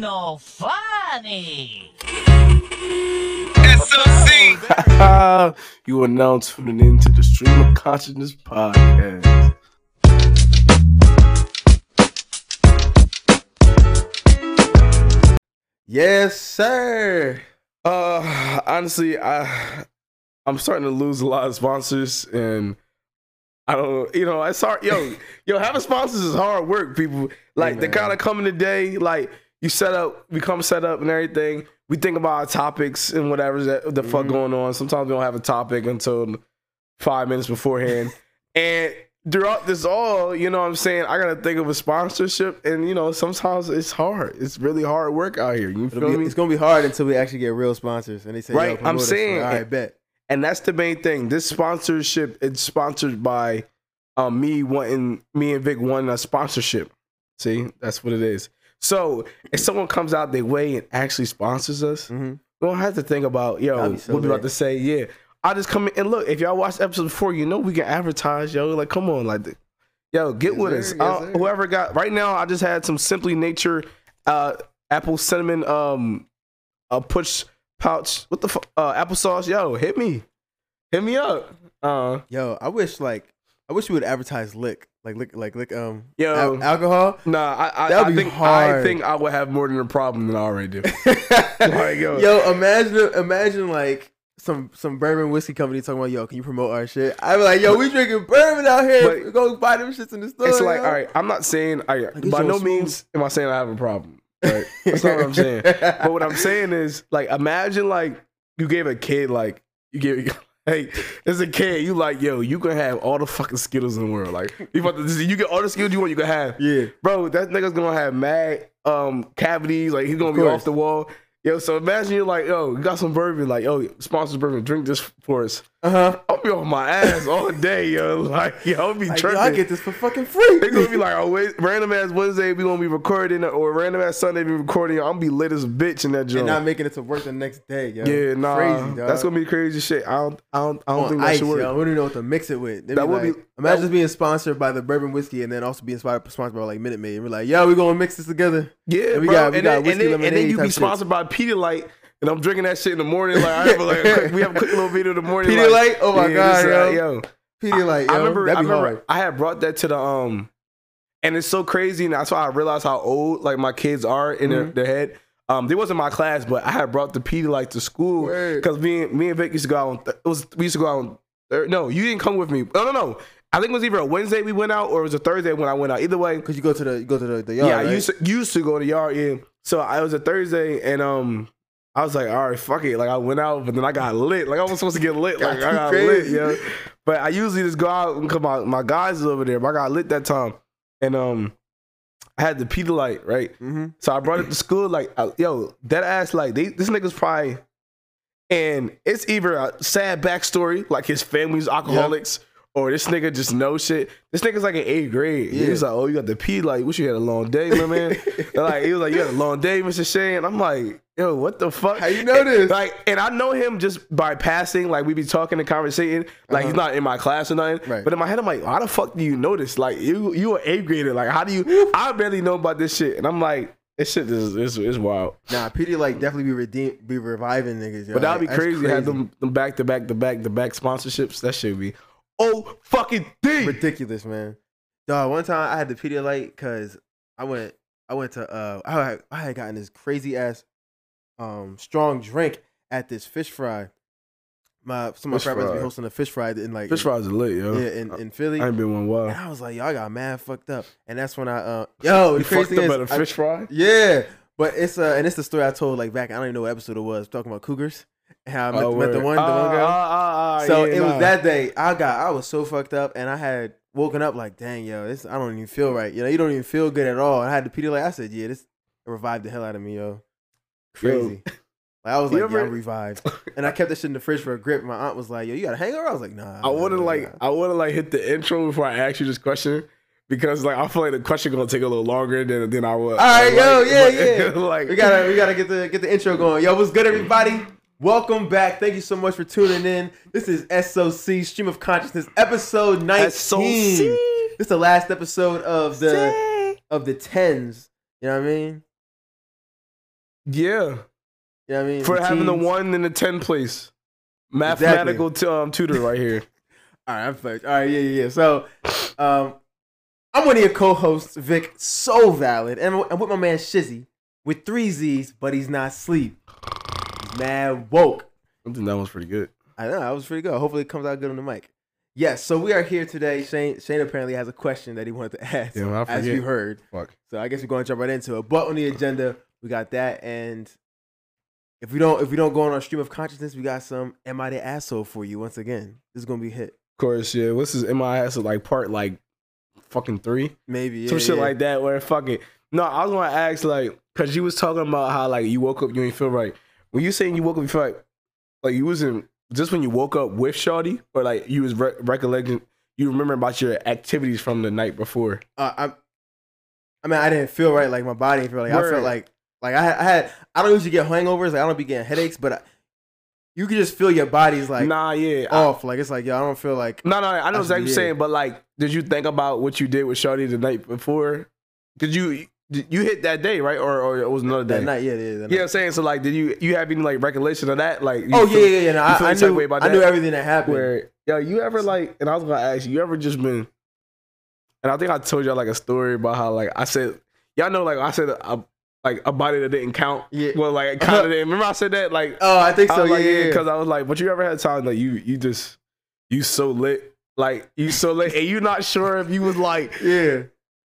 no funny. SOC. you are now tuning in to the Stream of Consciousness podcast. Yes, sir. Uh, honestly, I I'm starting to lose a lot of sponsors, and I don't, you know, it's hard. Yo, yo, having sponsors is hard work. People like they man. kind of coming today, like you set up, we come set up and everything. We think about our topics and whatever's that the fuck Mhm. going on. Sometimes we don't have a topic until five minutes beforehand, and throughout this all, you know what I'm saying? I gotta think of a sponsorship and you know, sometimes it's hard. It's really hard work out here. You It'll feel be- me? it's gonna be hard until we actually get real sponsors, and they say, Right, I'm saying- all right, bet. and that's the main thing. This sponsorship it's sponsored by um, me wanting me and Vic wanting a sponsorship. See, that's what it is. So if someone comes out their way and actually sponsors us, hmm we don't have to think about yo so what we about to say. Yeah, I just come in and look. If y'all watched episode before, you know we can advertise. Yo, like come on, like yo, get Yes, with sir, us. yes, Uh, whoever got right now, I just had some Simply Nature uh, apple cinnamon um a push pouch. What the fuck? Uh, applesauce. Yo, hit me, hit me up. Uh, Yo, I wish like I wish you would advertise lick, like lick, like lick, um, Yo. al- alcohol. nah, I I, I think I think I would have more than a problem than I already do. Like, yo. yo, imagine, imagine like some some bourbon whiskey company talking about, yo, can you promote our shit? I'd be like, yo, we drinking bourbon out here. But- Go buy them shits in the store. It's like, yo. all right, I'm not saying I it's by no smooth- means am I saying I have a problem. Right? That's not what I'm saying. But what I'm saying is, like, imagine like you gave a kid like you gave hey, as a kid, you like, yo, you can have all the fucking Skittles in the world. Like you about to you get all the Skittles you want, you can have. yeah, Bro, that nigga's gonna have mad um cavities, like he's gonna Of be course. off the wall. Yo, so imagine you're like, yo, you got some bourbon, like, yo, sponsor bourbon, drink this for us. Uh huh. I'll be on my ass all day, yo. Like, yo, I'll be Like, tripping. yo, I get this for fucking free. They gonna be like, oh, wait, random ass Wednesday we gonna be recording, or random ass Sunday we be recording. I'm gonna be lit as a bitch in that joint. and not making it to work the next day. Yo. yeah, nah, crazy. Dog. that's gonna be crazy shit. I don't, I don't, I don't on think that ice, should work. yo. I don't even know what to mix it with. That be would like, be- imagine us being sponsored by the bourbon whiskey and then also being sponsored, sponsored by like Minute Maid. And we're like, yo, we gonna mix this together. Yeah, And we bro. got- we and, got then, whiskey and, then, and then you be type shit. sponsored by Pedialyte, and I'm drinking that shit in the morning. Like, I have like a quick, we have a quick little video in the morning. Pedialyte? like, Oh my yeah, God, uh, yo. yo. Pedialyte, yo. I remember, I remember. I had brought that to the um, and it's so crazy, and that's why I realized how old like my kids are in their, Mhm. their head. Um, they wasn't my class, but I had brought the Pedialyte to school because me and me and Vic used to go out. On th- it was we used to go out. On thir- no, you didn't come with me. No, no, no. I think it was either a Wednesday we went out or it was a Thursday when I went out. Either way, Cause you go to the you go to the, the yard. yeah, right? I used to, used to go to the yard. Yeah, so I it was a Thursday, and um, I was like, all right, fuck it. Like I went out, but then I got lit. Like I was supposed to get lit. Like I got lit, yeah. But I usually just go out and come out. My guys is over there, but I got lit that time, and um, I had the Pedialyte right. Mm-hmm. So I brought it to school. Like, I- yo, that ass, like, they, this nigga's probably, and it's either a sad backstory, like his family's alcoholics, or this nigga just knows shit. This nigga's like in eighth grade. Yeah. He's like, oh, you got the P, like, wish you had a long day, my man. Like, he was like, you had a long day, Mr. Shane. I'm like, yo, what the fuck? How you know this? Like, and I know him just by passing. Like, we be talking and conversating. Like, he's Uh-huh. not in my class or nothing. Right. But in my head, I'm like, how the fuck do you know this? Like, you you an eighth grader. Like, how do you? I barely know about this shit. And I'm like, this shit is is, is wild. Nah, Pedialyte definitely be redeem be reviving niggas. Yo. But that'd be That's crazy. Have them them back to back to back to back sponsorships. That should be oh fucking thing. ridiculous, man. Dog, one time I had the Pedialyte because I went I went to uh I had, I had gotten this crazy ass um strong drink at this fish fry. My some of my friends be hosting a fish fry in like Fish fries are lit, yo. yeah in, in Philly. I ain't been one while. and. I was like, y'all got mad fucked up. And that's when I uh yo You the crazy fucked thing up is, at a I- fish fry. yeah, but it's uh and it's the story I told like back I don't even know what episode it was talking about cougars. How I met, Oh, met the one the Ah, one girl. ah, ah, ah, So yeah, it was that day. I got I was so fucked up, and I had woken up like, dang, yo, this I don't even feel right. You know, you don't even feel good at all. And I had to pee like I said, yeah, this revived the hell out of me, yo. Crazy. Like I was You like, ever- yeah, I'm revived. And I kept this shit in the fridge for a grip. My aunt was like, yo, you got a hangover? I was like, nah. I want to nah, like nah. I want to like hit the intro before I ask you this question because like I feel like the question gonna take a little longer than than I would. All right, yo, yeah, yeah. like we gotta we gotta get the get the intro going. Yo, what's good, everybody? Welcome back. Thank you so much for tuning in. This is SOC Stream of Consciousness, episode 19. SOC. This is the last episode of the of the tens. You know what I mean? Yeah, You know I mean? for The having the one in the 10 place. Mathematical t- um, tutor right here. All right, I'm fucked. All right, yeah, yeah, yeah. So, um, I'm one of your co-hosts, Vic. So valid, and I'm with my man Shizzy with three Z's, but he's not sleep. He's mad woke. I think that was pretty good. I know that was pretty good. Hopefully, it comes out good on the mic. Yes, so we are here today. Shane Shane apparently has a question that he wanted to ask, Yeah, as you heard. Fuck. So I guess we're going to jump right into it. But on the agenda, we got that, and if we don't if we don't go on our stream of consciousness, we got some "Am I the asshole?" for you once again. This is gonna be hit. Of course, yeah. What's this MIS like part like fucking three? Maybe yeah, Some shit yeah. like that where fuck it. No, I was gonna ask like cause you was talking about how like you woke up, you ain't feel right. When you saying you woke up, you feel like like you wasn't just when you woke up with Shawty, or like you was re- recollecting you remember about your activities from the night before. uh, I, I mean, I didn't feel right. Like my body didn't feel like I felt like like I had, I had I don't usually get hangovers. Like I don't be getting headaches, but I, you can just feel your body's like nah, yeah. I- off. Like it's like yo, I don't feel like no, no, I know exactly what you're saying, but like, did you think about what you did with Shawty the night before? Did you you hit that day, right? Or or it was another day? that night. Yeah, yeah. That You know I'm saying? So like, did you you have any like recollection of that? Like, you Oh feel- yeah, yeah, yeah. No, I, I knew I knew everything that happened. Where yo, you ever like? And I was gonna ask you, you ever just been? And I think I told y'all like a story about how like I said, y'all know like I said like a body that didn't count. Yeah. Well, like kind of didn't. Remember I said that like. oh, I think so. was yeah, like, yeah, yeah, yeah. because I was like, but you ever had time like you you just you so lit, like you so lit, and you not sure if you was like, yeah.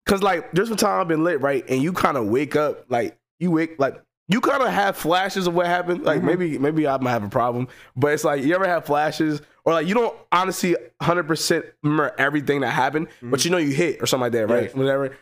cause like there's some time I've been lit, right, and you kind of wake up, like you wake like. You kind of have flashes of what happened. Like Mhm. maybe maybe I might have a problem, but it's like you ever have flashes or like you don't honestly 100 percent remember everything that happened, but you know you hit or something like that, right? Yes. Whatever.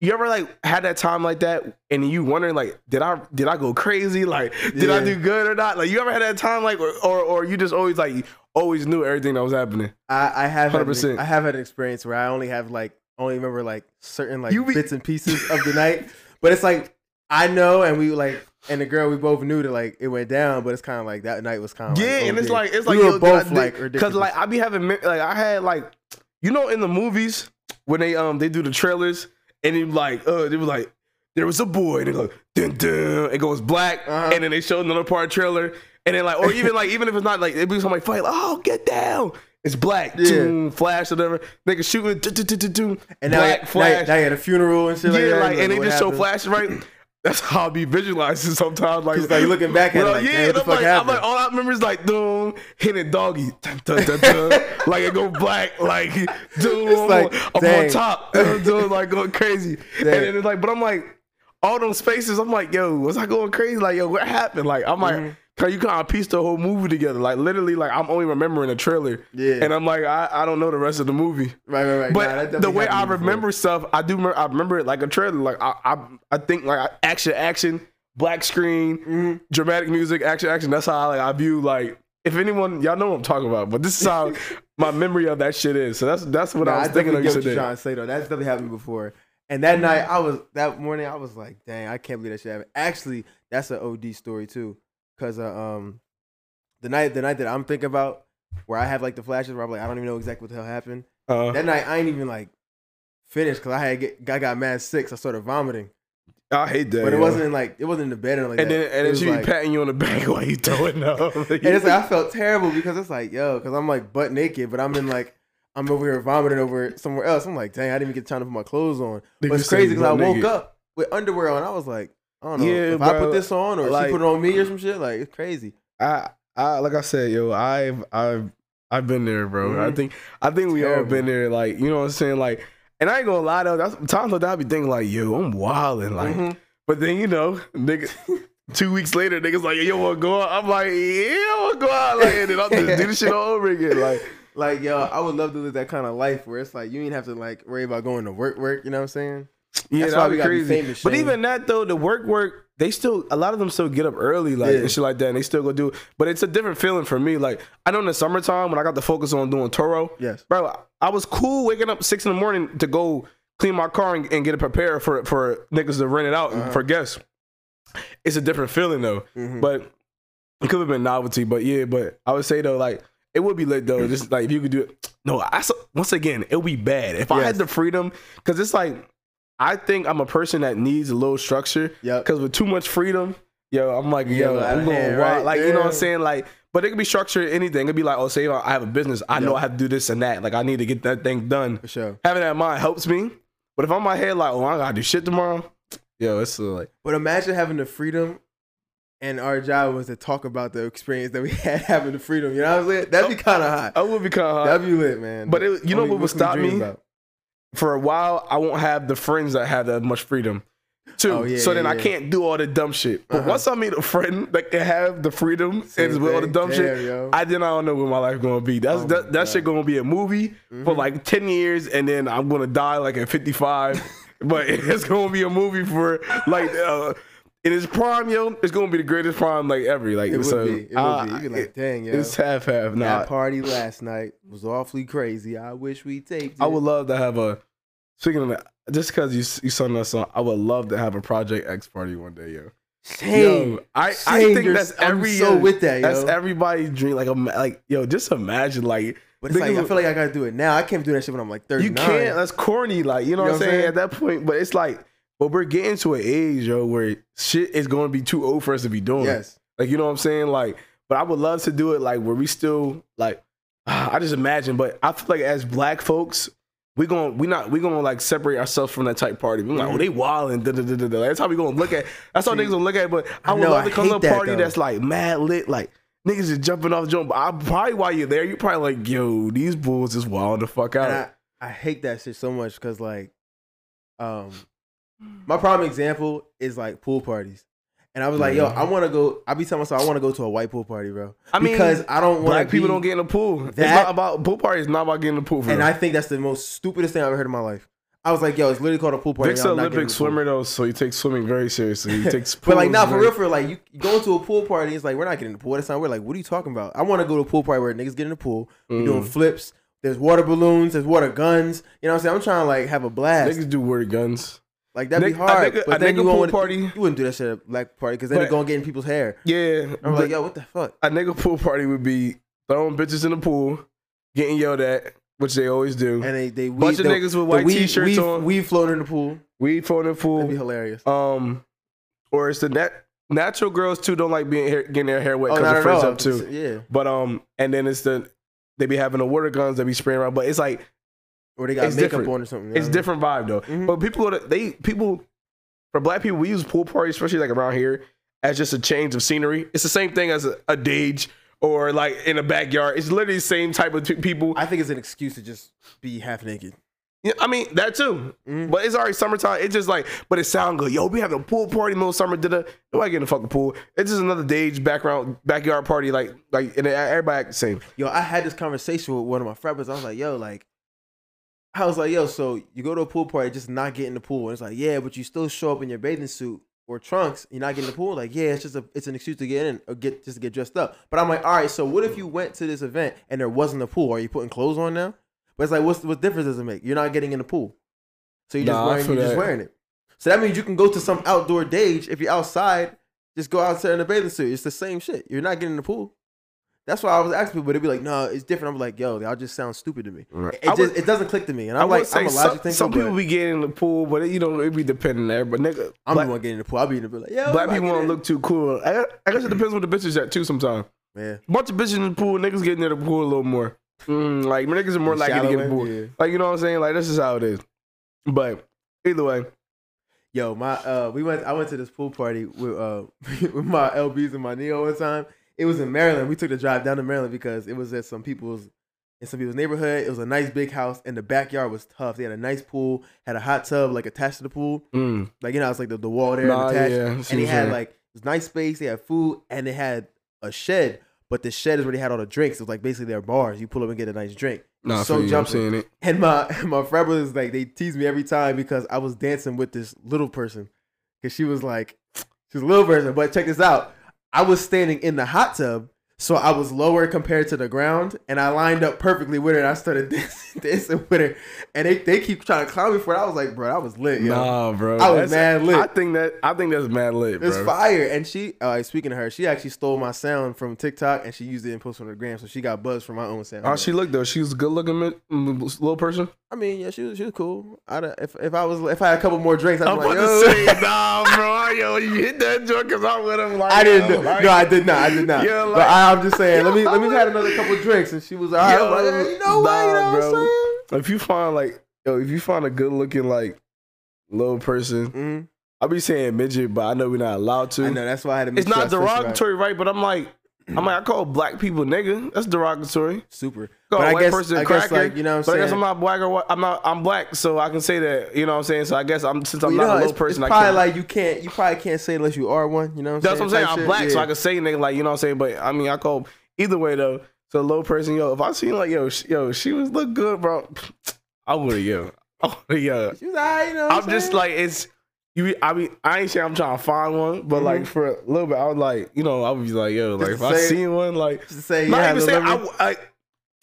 You ever like had that time like that, and you wondering like, did I did I go crazy? Like, did I do good or not? Like, you ever had that time like, or or, or you just always like always knew everything that was happening? I, I have had an- 100%. I have had an experience where I only have like only remember like certain like be- bits and pieces of the night, but it's like I know, and we like, and the girl we both knew that like it went down, but it's kind of like that night was kind of yeah, and it's like it's we like were yo, both like because like I be having like I had like you know in the movies when they um they do the trailers and it like uh they was like there was a boy and it goes dun dun it goes black Uh-huh. and then they show another part trailer and then like or even like even if it's not like it be somebody fight like oh get down it's black Yeah. Doom, flash whatever nigga shooting dun, dun, dun, dun, dun, and now, black now, flash now you had a funeral and shit like that. like and they just show flash, right. That's how I be visualizing sometimes. Like, like, you looking back at it, like, yeah, what the I'm fuck like, I'm like, all I remember is like, doom, hitting doggy, dun, dun, dun, dun. like it go black, like, doom, It's I'm, like, on, I'm dang. on top, I'm doing like going crazy, and then it's like, but I'm like, all them spaces, I'm like, yo, was I going crazy? Like, yo, what happened? Like, I'm like, Mhm. Cause you kind of piece the whole movie together, like literally, like I'm only remembering the trailer, Yeah, and I'm like, I, I don't know the rest of the movie. right, right, right. But Nah, the way I me before. remember stuff, I do. Remember, I remember it like a trailer. Like I, I, I think like action, action, black screen, Mhm. dramatic music, action, action. That's how I, like I view like. If anyone, y'all know what I'm talking about, but this is how my memory of that shit is. So that's that's what Nah, I was thinking of get what you're yesterday. trying to say though. That's definitely happened before. And that night, I was that morning. I was like, "Dang, I can't believe that shit happened." Actually, that's an OD story too, because uh, um, the night the night that I'm thinking about, where I have like the flashes, where I'm like, I don't even know exactly what the hell happened. Uh, That night, I ain't even like finished because I had get, I got mad sick. So I started vomiting, I hate that. but it yo. wasn't like it wasn't in the bed or like And that. then and then she be like- patting you on the back while you throwing up. and it's like I felt terrible because it's like, yo, because I'm like butt naked, but I'm in like I'm over here vomiting over somewhere else. I'm like, dang, I didn't even get time to put my clothes on. But it's crazy because I woke naked. up with underwear on. I was like, I don't know Yeah, if I put this on or like- she put it on me or some shit. Like it's crazy. I, I like I said, yo, I've I've I've been there, bro. I Mhm. think I think we all been there. Like, you know what I'm saying? Like, and I ain't gonna lie though. That's times like that I be thinking like, yo, I'm wilding. Like, Mhm. but then you know, nigga. Two weeks later, niggas like, yo, you wanna go out? I'm like, yeah, I wanna go out. Like, and then I'll just do the shit all over again. Like, Like yo, I would love to live that kind of life where it's like you ain't have to like worry about going to work, work. You know what I'm saying? Yeah, That's why we crazy. famous, but Shane. even that though, the work work, they still a lot of them still get up early, like Yeah. and shit like that, and they still go do it. But it's a different feeling for me. Like, I know in the summertime when I got to focus on doing Turo, Yes. bro, I was cool waking up six in the morning to go clean my car and, and get it prepared for for niggas to rent it out Uh-huh. for guests. It's a different feeling though, Mhm. but it could have been novelty. But yeah, but I would say though, like it would be lit though. Just like if you could do it. No, I once again, it would be bad if I had the freedom because it's like I think I'm a person that needs a little structure Yep. because with too much freedom. yo, I'm like, Yeah, yo, I'm going wild. right? Like, you know what I'm saying? Like, but it could be structured anything. It could be like, oh, say I have a business. I know I have to do this and that. Like, I need to get that thing done. For sure. Having that in mind helps me. But if I'm in my head like, oh, I gotta do shit tomorrow, yo, it's like, But imagine having the freedom and our job was to talk about the experience that we had having the freedom. You know what I'm saying? That'd be oh, kind of hot. I would be kind of hard. That'd be lit, man. But it- you know what would stop me? about. For a while, I won't have the friends that have that much freedom. Too. Oh, yeah, so then yeah, I can't do all the dumb shit. But Uh-huh. once I meet a friend that can have the freedom Same and with all the dumb shit, yo. I then I don't know where my life gonna be. That's Oh that, that shit gonna be a movie for Mhm. like ten years, and then I'm gonna die like at 55. but it's gonna be a movie for like uh, in its prime, yo. It's gonna be the greatest prime like ever. Like It would so, be. It would uh, be. You'd be like, dang, yo. it's half half. Nah, that party last night was awfully crazy. I wish we taped it. I would love to have a. Speaking of that, just because you you sung that song, I would love to have a Project X party one day, yo. Same. Yo, I, I think You're- that's I'm every so with that, Yo. That's everybody's dream. Like, like yo, just imagine, like But it's like I feel like I gotta do it now. I can't do that shit when I'm like 39. you can't. That's corny. Like, you know You what I'm saying? At that point, but it's like, but we're getting to an age, yo, where shit is going to be too old for us to be doing. Yes. Like, you know what I'm saying? Like, but I would love to do it, like, where we still like. I just imagine, but I feel like as black folks, we going we not we gonna like separate ourselves from that type party. We're like, oh, they wild and da da da da. da. That's how we gonna look at. That's how See, niggas gonna look at. it. But I, would know, love to come to a that, party though. that's like mad lit, like niggas is jumping off the jump. I probably while you're there, you probably like, yo, these bulls is wild the fuck out. I, I hate that shit so much because like, um, my prime example is like pool parties. And I was like, yo, I want to go. I be telling myself I want to go to a white pool party, bro. I mean, because I don't want Black people don't get in the pool. it's not about pool party. It's not about getting in the pool. For And real. I think that's the most stupidest thing I've ever heard in my life. I was like, yo, it's literally called a pool party. And an I'm not getting in Olympic the pool. swimmer though, so he takes swimming very seriously. He takes. But like, pools nah, for very- real, for real, like you, you go into a pool party, it's like we're not getting in the pool. That's not we're like, what are you talking about? I want to go to a pool party where niggas get in the pool, we doing Mm. flips. There's water balloons, there's water guns. You know what I'm saying? I'm trying to like have a blast. Niggas do word guns. Like that'd be Nigga- a hard. nigga- but a then nigga you pool wouldn't- party- You wouldn't do that shit at a black party because then it's gonna get in people's hair. Yeah, I'm like, yo, what the fuck? a nigga pool party would be throwing bitches in the pool, getting yelled at, which they always do. And they they Bunch weave, of the- niggas with white t-shirts on. weave floating in the pool. We phone in the pool. That'd be hilarious. Um, or it's the net natural girls too. Don't like being hair, getting their hair wet Oh, because not their friends up too. Yeah. But um, and then it's the they be having the water guns that be spraying around. But it's like Or they got It's makeup different. on or something. you it's different vibe though. Mhm. But people they people for black people we use pool parties, especially like around here, as just a change of scenery. It's the same thing as a, a dage or like in a backyard. It's literally the same type of t- people. I think it's an excuse to just be half naked. Yeah, I mean that too. Mhm. But it's already summertime. It's just like, but it sound good. Yo, we having a pool party middle summer. Did a nobody get in the fucking pool? It's just another dage background backyard party. Like like and everybody act the same. Yo, I had this conversation with one of my friends. I was like, yo, like, I was like, yo, so you go to a pool party, just not get in the pool. And it's like, yeah, but you still show up in your bathing suit or trunks, you're not getting in the pool. Like, yeah, it's just a, it's an excuse to get in or get just to get dressed up. But I'm like, all right, so what if you went to this event and there wasn't a pool? Are you putting clothes on now? But it's like, what's what difference does it make? You're not getting in the pool, so you're just Nah, wearing you're just wearing it. So that means you can go to some outdoor dage if you're outside. Just go outside in a bathing suit. It's the same shit. You're not getting in the pool. That's why I was asking people, but they'd be like, "No, it's different." I'm like, "Yo, y'all just sound stupid to me." It, just would- it doesn't click to me, and I I'm like, I'm a some, thinker. some people be getting in the pool, but it, you know it be depending there. But nigga, I'm black, the one getting in the pool. I'll be in the pool like, "Yo, black people not want to getting look too cool. I, I guess it depends on the bitches at too. Sometimes in." Yeah, bunch of bitches in the pool, niggas getting in the pool a little more. Mm, like niggas are more likely to get in the pool. yeah. Like you know what I'm saying? Like this is how it is. But either way, Yo, my uh, we went. I went to this pool party with uh with my lbs and my neo one time. It was in Maryland. We took the drive down to Maryland because it was at some people's in some people's neighborhood. It was a nice big house, and the backyard was tough. They had a nice pool, had a hot tub like attached to the pool. mm, Like you know, it's like the, the wall there Nah, attached. yeah, and he had saying. like it was nice space. They had food, and they had a shed. But the shed is where they had all the drinks. It was like basically their bars. You pull up and get a nice drink. nah, so so I'm jumping. saying it. And my my frat brothers like they tease me every time because I was dancing with this little person because she was like she's a little person. But check this out, I was standing in the hot tub, So I was lower compared to the ground, and I lined up perfectly with her. And I started dancing, dancing with her, and they, they keep trying to clown me for it. I was like, bro, I was lit, yo. Nah, bro. I was mad lit. I think that I think that's mad lit, It's fire. And she, uh, speaking of her, she actually stole my sound from TikTok and she used it and posted on her gram. So she got buzz from my own sound. How she looked though? She was a good looking little person. I mean, yeah, she was she was cool. I'd, if if I was if I had a couple more drinks, I'd be like, to yo. say, nah, bro. Yo, you hit that joke because I'm with him. Like, I didn't. like- no, I did not. I did not. Yeah, but like- I, I'm just saying. let me let me I'm had like- another couple drinks, and she was all right. Yo, I'm like, "Yeah, you know what? You nah, know what bro. I'm saying? If you find like, yo, if you find a good looking like little person, Mhm. I'll be saying midget, but I know we're not allowed to. I know that's why I had to. Make It's sure not derogatory, right? But I'm like, I'm like, I call black people nigga. That's derogatory. Super. Call But a I white guess person I cracker. guess like you know what but I'm I guess. I'm not black or what. I'm not. I'm black, so I can say that. You know what I'm saying? So I guess I'm since I'm Well, not know, a little it's, person. It's I probably can't. like you can't. You probably can't say unless you are one. You know. What That's what I'm saying. Type I'm shit. black, so I can say nigga like you know what I'm saying. But I mean, I call either way though. So low person, yo, if I seen like yo, sh- yo, she was look good, bro. I would have yo, I would have yo. She was alright, you know. what I'm just like it's. You, I mean, I ain't saying I'm trying to find one, but Mhm. like for a little bit, I was like, you know, I would be like, yo, like Just if I say- seen one, like, Just say, not yeah, even saying I, I,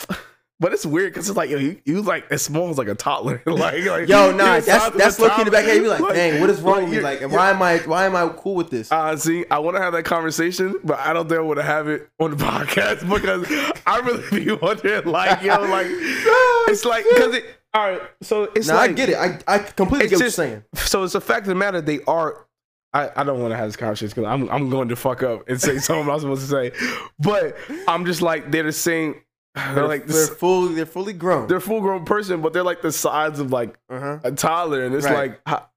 but it's weird because it's like, yo, you, you like as small as like a toddler, like, like Yo, nah, that's that's looking in the back. Hey, you be like, dang, what is wrong with me? Like, and why am I why am I cool with this? Uh, see, I want to have that conversation, but I don't think I want to have it on the podcast because I really be wondering, like, yo, like, it's like, because it, all right, so it's Nah, like, I get it. I, I completely get what you're saying. so it's a fact of the matter, they are, I, I don't want to have this conversation because I'm, I'm going to fuck up and say something I'm not supposed to say, but I'm just like, they're the same, they're They're, like, they're the, fully they're fully grown. they're full grown person, but they're like the size of like uh-huh. a toddler, and it's Right. like, how,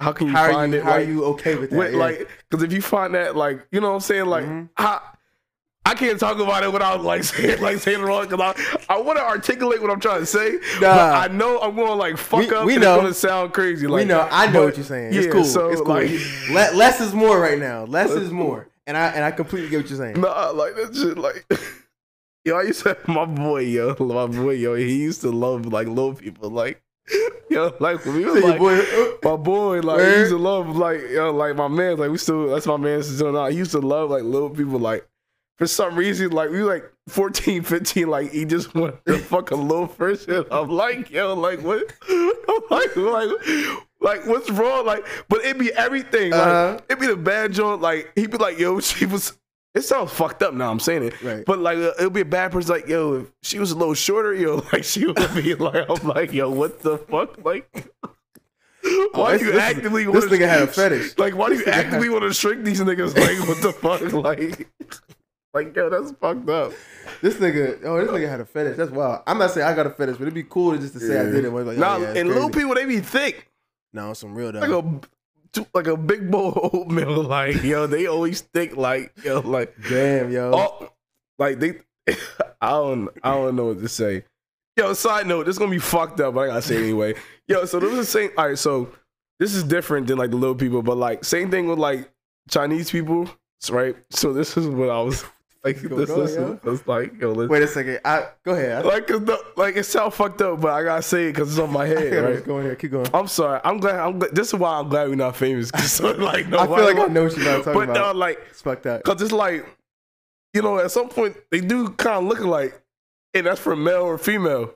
how can you How find you it? how like, are you okay with that? with Yeah. like because if you find that like you know what I'm saying like Mhm. I, I can't talk about it without like saying like saying it wrong because I, I want to articulate what I'm trying to say but Nah. I know I'm going to like fuck We- up we and know. it's going to sound crazy like we know. I know but- what you're saying. It's cool. so, it's cool. like- Le- less is more right now. Less is more. And I and I completely get what you're saying. nah like that shit like yo I used to have my boy yo my boy yo he used to love like little people like yo like we was like boy, uh, My boy, like, Word. he used to love, like, yo, like my man, like, we still, that's my man still now. He used to love, like, little people, like, for some reason, like, we were like 14, 15, like, he just wanted to fuck a little person. I'm like, yo, like, what? I'm like, like, like, what's wrong? Like, but it'd be everything. Like, Uh-huh. it'd be the bad joint. Like, he'd be like, yo, she was, it sounds fucked up now, I'm saying it. Right. But, like, uh, it'll be a bad person, like, yo, if she was a little shorter, yo, like, she would be like, I'm like, yo, what the fuck? Like, why this- do you this- actively this want to nigga had a fetish. Like, why do you This actively want to shrink these niggas? Like, what the fuck? Like, like, yo, that's fucked up. This nigga, oh, this nigga had a fetish. That's wild. I'm not saying I got a fetish, but it'd be cool just to say I did it. Like, oh, Nah, yeah, it's and little people, they be thick. No, some real though. Like a, like a big bowl of oatmeal. Like, yo, they always thick. Like, yo, like, Damn, yo. oh, like they. I don't, I don't know what to say. Yo, side note, this is gonna be fucked up, but I gotta say anyway. Yo, so this is the same. All right, so this is different than like the little people, but like same thing with like Chinese people, right? So this is what I was like. Go, This, this yo. is, like, yo, listen. Wait a second. I go ahead. I, like, the, like it sound fucked up, but I gotta say it because it's on my head, right? go here. Keep going. I'm sorry. I'm glad. I'm glad. This is why I'm glad we're not famous. 'cause like, no, I feel like I know what you're about to talk But about. uh, like, it's fucked up. cause it's like, you know, at some point they do kind of look alike, and that's for male or female.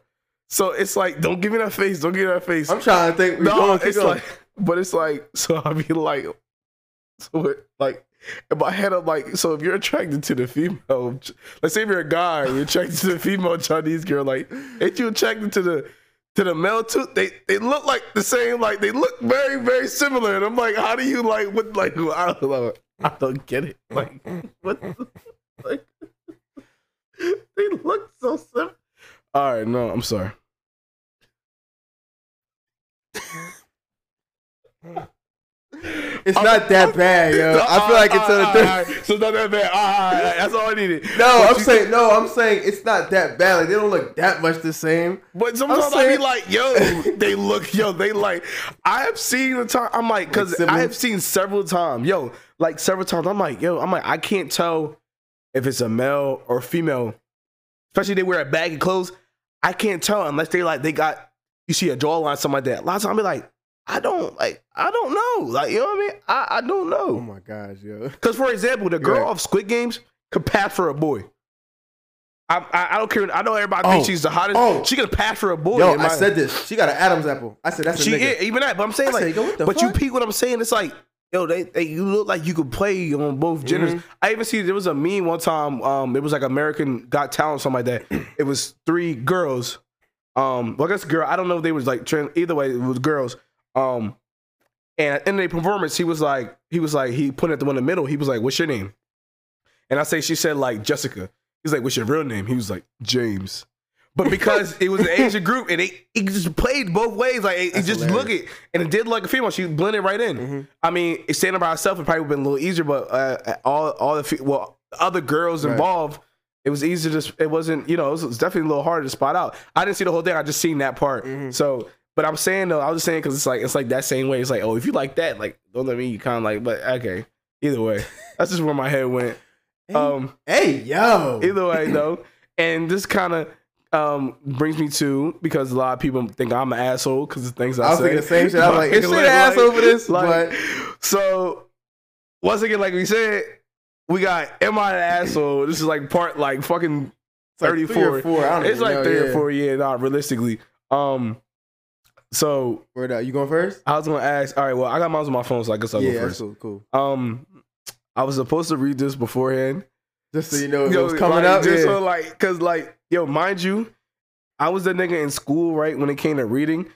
So it's like, don't give me that face. Don't give me that face. I'm trying to think. no, going, it's going. like, but it's like, so I be like, so it, like. In my head, I'm like, so if you're attracted to the female, let's say if you're a guy, you're attracted to the female Chinese girl, like, ain't you attracted to the to the male too? They they look like the same, like they look very very similar, and I'm like, how do you like what like I don't know, I don't get it, mm. like what, the, like they look so similar. All right, no, I'm sorry. Mm. it's not that bad, yo. I feel like it's on the third. right, so it's not that bad. All right, that's all I needed. No, But I'm saying no. I'm saying it's not that bad. Like they don't look that much the same. But sometimes I'm I be like, yo, they look, yo, they like. I have seen the time. I'm like, because Like I have seen several times, yo, like several times. I'm like, yo, I'm like, I can't tell if it's a male or female, especially they wear a baggy clothes. I can't tell unless they like they got you see a jawline something like that. A lot of times I be like, I don't like, I don't know, like you know what I mean? I I don't know. Oh my gosh, yo. Because for example, the girl Right. off Squid Games could pass for a boy. I, I, I don't care. I know everybody Oh. thinks she's the hottest. Oh. She can pass for a boy. Yo, I said this. She got an Adam's apple. I said that's a she is, even that. But I'm saying I like, said, yo, what the but fuck? you peek what I'm saying. It's like, yo, they, they you look like you could play on both genders. Mm-hmm. I even see there was a meme one time. Um, it was like American Got Talent, something like that. it was three girls. Um, well, I guess girl. I don't know if they was like trans. Either way, it was girls. Um, and in the performance, he was like, he was like, he put it at the one in the middle. He was like, "What's your name?" And I say, she said like Jessica. He's like, "What's your real name?" He was like, "James." But because it was an Asian group and it, it just played both ways, like it, it just hilarious. look it and it did like a female. She blended right in. Mhm. I mean, standing by herself it probably have been a little easier, but uh, all all the well other girls Right. involved, it was easier to. s- It wasn't you know it was, it was definitely a little harder to spot out. I didn't see the whole thing. I just seen that part. Mhm. So, but I'm saying though, I was just saying because it's like it's like that same way. It's like oh, if you like that, like don't let me. You kind of like, but okay. Either way, that's just where my head went. Hey, Um, hey, yo. either way though, and this kind of um brings me to because a lot of people think I'm an asshole because the things I, I was say. thinking the same shit. I was like, Like- is she like- an asshole for this? like- but So once again, like we said, we got am I an asshole? This is like part like fucking it's like thirty three or four. four. I don't It's even like three yeah. or four. Yeah, not realistically. Um, so out. You going first? I was gonna ask. All right, well, I got mine on my phone, so I guess I'll yeah, go first. cool, cool. Um, I was supposed to read this beforehand. Just so you know it was coming like, up. Just yeah. so like, cause like, yo, mind you, I was the nigga in school, right, when it came to reading.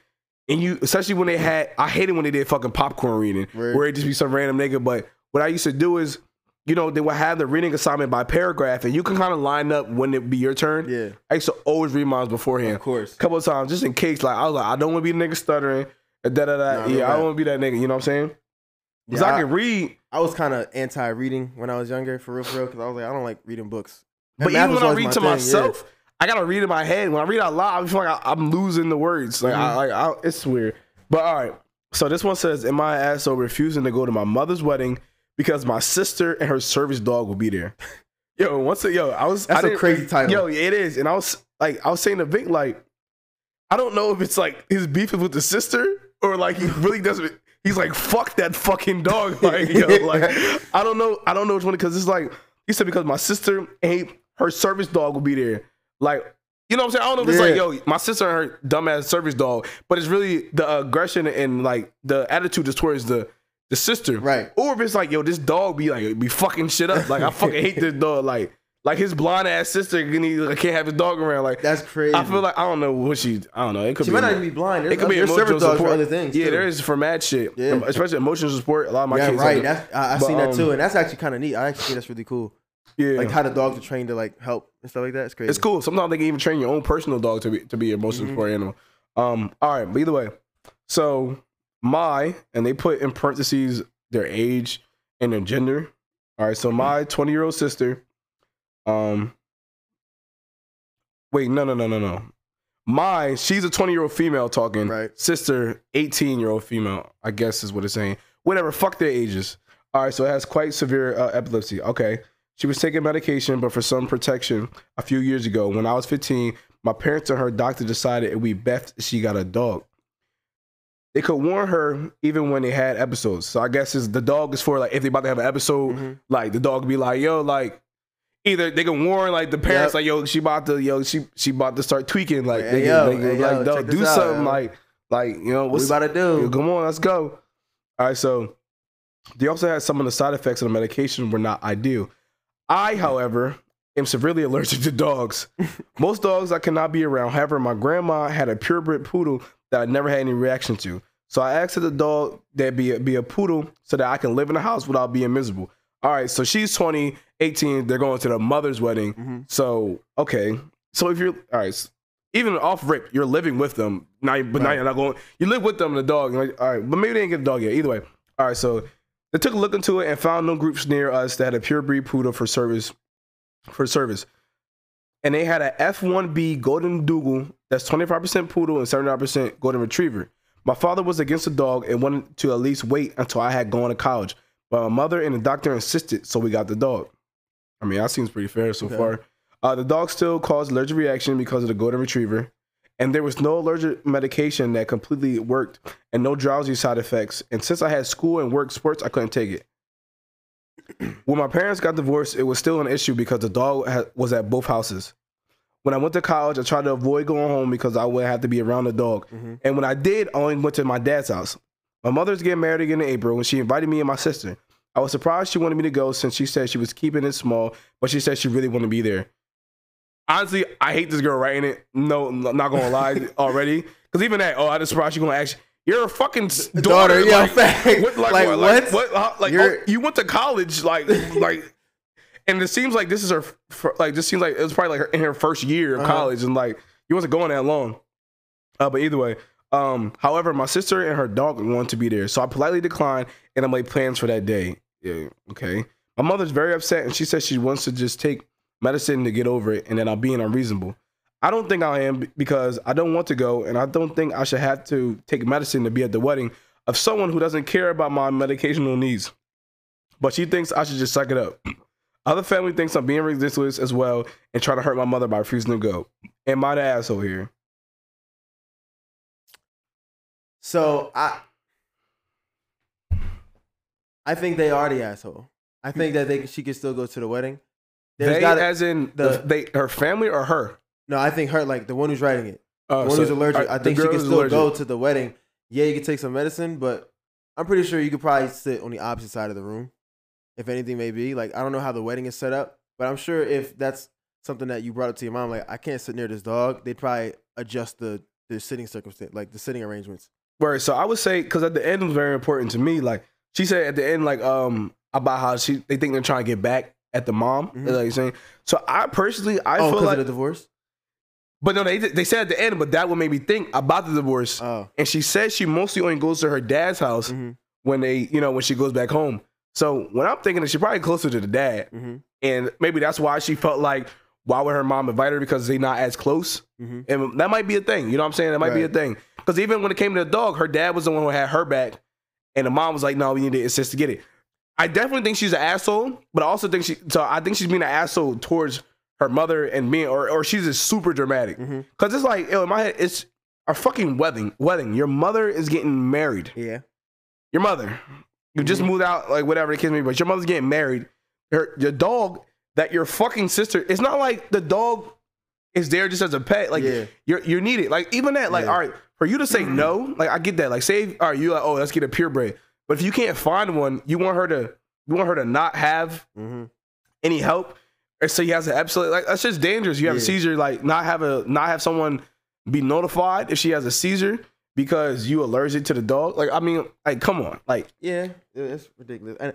And you, especially when they had, I hated when they did fucking popcorn reading, Word. where it just be some random nigga. But what I used to do is, you know, they would have the reading assignment by paragraph, and you can kind of line up when it be your turn. yeah, I used to always read mine beforehand, of course. a couple of times, just in case. Like I was like, I don't want to be the nigga stuttering, da da da. Nah, yeah, I don't want to be that nigga. You know what I'm saying? Because Yeah, I I- can read, I was kind of anti-reading when I was younger, for real, for real, because I was like, I don't like reading books. And But even when I read my to thing, yeah. myself, I gotta read in my head. When I read out loud, I feel like I, I'm losing the words. Like, I, mm-hmm. like I, it's weird. But all right. So this one says, "Am I an asshole refusing to go to my mother's wedding because my sister and her service dog will be there?" Yo, once a, yo, I was That's I a crazy title. Yo, it is, and I was like, I was saying to Vic, like, I don't know if it's like his beef is with the sister or like he really doesn't. He's like, fuck that fucking dog. Like, yo, like I don't know. I don't know which one because it's like he said because my sister and her service dog will be there. Like, you know what I'm saying? I don't know if it's like, yo, my sister and her dumbass service dog, but it's really the aggression and like the attitude is towards the the sister, Right. Or if it's like, yo, this dog be like be fucking shit up. Like I fucking hate this dog. Like, like his blonde ass sister can he, like, can't have his dog around. Like, That's crazy. I feel like I don't know what she. I don't know. It could she be. might not even be blind. There's, it could be emotional support. for other things. Yeah, too. there is for mad shit. Yeah. especially emotional support. A lot of my yeah, kids. right. That's I, I But, seen that too, um, and that's actually kind of neat. I actually think that's really cool. yeah, Like how the dogs are trained to like help and stuff like that. It's crazy. It's cool. Sometimes they can even train your own personal dog to be to be your emotional Mhm. support animal. Um, all right, but either way, so my and they put in parentheses their age and their gender. All right, so my twenty year old sister, um, wait, no, no, no, no, no. My she's a twenty year old female talking. Right. Sister, eighteen year old female. I guess is what it's saying. Whatever. Fuck their ages. All right, so it has quite severe uh, epilepsy. Okay. She was taking medication, but for some protection, a few years ago, when I was 15, my parents and her doctor decided it would be best she got a dog. They could warn her even when they had episodes. So I guess it's, the dog is for like if they about to have an episode, Mhm. like the dog be like, yo, like either they can warn like the parents, Yep. like, yo, she about to, yo, she she about to start tweaking. Like Hey, they, can- yo, they can, hey, yo, like, yo, do this out, something like like you know What we about to do? Yo, come on, let's go. All right, so they also had some of the side effects of the medication were not ideal. I, however, am severely allergic to dogs. Most dogs I cannot be around. However, my grandma had a purebred poodle that I never had any reaction to. So I asked that the dog that be a, be a poodle so that I can live in the house without being miserable. All right, so she's 20, 18. They're going to the mother's wedding. Mhm. So, okay. So if you're, all right, even off rip, you're living with them. Now, but now you're not going, you live with them, and the dog. Like, all right, but maybe they didn't get the dog yet. Either way. All right, so they took a look into it and found no groups near us that had a pure breed poodle for service. For service, and they had a F1B Golden Doodle that's 25% poodle and 79% Golden Retriever. My father was against the dog and wanted to at least wait until I had gone to college, but my mother and the doctor insisted, so we got the dog. I mean, that seems pretty fair so Okay. far. Uh, the dog still caused allergic reaction because of the Golden Retriever, and there was no allergic medication that completely worked and no drowsy side effects. And since I had school and work sports, I couldn't take it. when my parents got divorced, it was still an issue because the dog ha- was at both houses. When I went to college, I tried to avoid going home because I would have to be around the dog. Mhm. And when I did, I only went to my dad's house. My mother's getting married again in April, and she invited me and my sister. I was surprised she wanted me to go since she said she was keeping it small, but she said she really wanted to be there. Honestly, I hate this girl writing it. No, I'm not gonna lie already. Because even that, oh, I just surprised you gonna ask. You're a fucking daughter, Daughter, yeah, like, fact. what, like, Like, what? Like, what? How- like, oh, you went to college, like, like, and it seems like this is her, like, this seems like it was probably like her, in her first year of Uh-huh. college, and like, you wasn't going that long. Uh, but either way, um, however, my sister and her dog want to be there, so I politely declined, and I made plans for that day. Yeah, okay. My mother's very upset, and she says she wants to just take medicine to get over it, and that I'm being unreasonable. I don't think I am because I don't want to go, and I don't think I should have to take medicine to be at the wedding of someone who doesn't care about my medicational needs. But she thinks I should just suck it up. Other family thinks I'm being ridiculous as well and trying to hurt my mother by refusing to go. Am I the asshole here? So I, I think they are the asshole. I think that they she could still go to the wedding. There's they, gotta- as in the- the, they, her family or her? no, I think her like the one who's writing it, Uh, the one so- who's allergic. I think she can still allergic. go to the wedding. Yeah, you can take some medicine, but I'm pretty sure you could probably sit on the opposite side of the room, if anything may be. Like I don't know how the wedding is set up, but I'm sure if that's something that you brought up to your mom, like I can't sit near this dog, they'd probably adjust the the sitting circumstance, like the sitting arrangements. Right. So I would say because at the end it was very important to me. Like she said at the end, like um about how she they think they're trying to get back at the mom. Mhm. Like saying. So I personally I oh, feel like, of the divorce. but no, they they said at the end, but that what made me think about the divorce. Oh, and she says she mostly only goes to her dad's house hmm when they you know when she goes back home. So when I'm thinking that she probably closer to the dad, hmm and maybe that's why she felt like why would her mom invite her because they not as close. hmm And that might be a thing. You know what I'm saying? That might be a thing. Because even when it came to the dog, her dad was the one who had her back. And the mom was like, no, we need to insist to get it. I definitely think she's an asshole, but I also think she, so I think she's being an asshole towards her mother and me, or, or she's just super dramatic. Because it's like, yo, in my head, it's a fucking wedding. Wedding. Your mother is getting married. Yeah. Your mother. You just Mhm. moved out, like whatever the case may be, but your mother's getting married. Her, your dog that your fucking sister, it's not like the dog is there just as a pet. Like, Yeah. you're you're needed. Like even that, like Yeah. all right, for you to say no, like I get that. Like say, all right, you like, oh, let's get a purebred. But if you can't find one, you want her to you want her to not have hmm any help. Or so he has an episode like that's just dangerous. You have a Yeah. seizure, like not have a not have someone be notified if she has a seizure because you allergic to the dog. Like I mean, like come on, like Yeah. It's ridiculous. And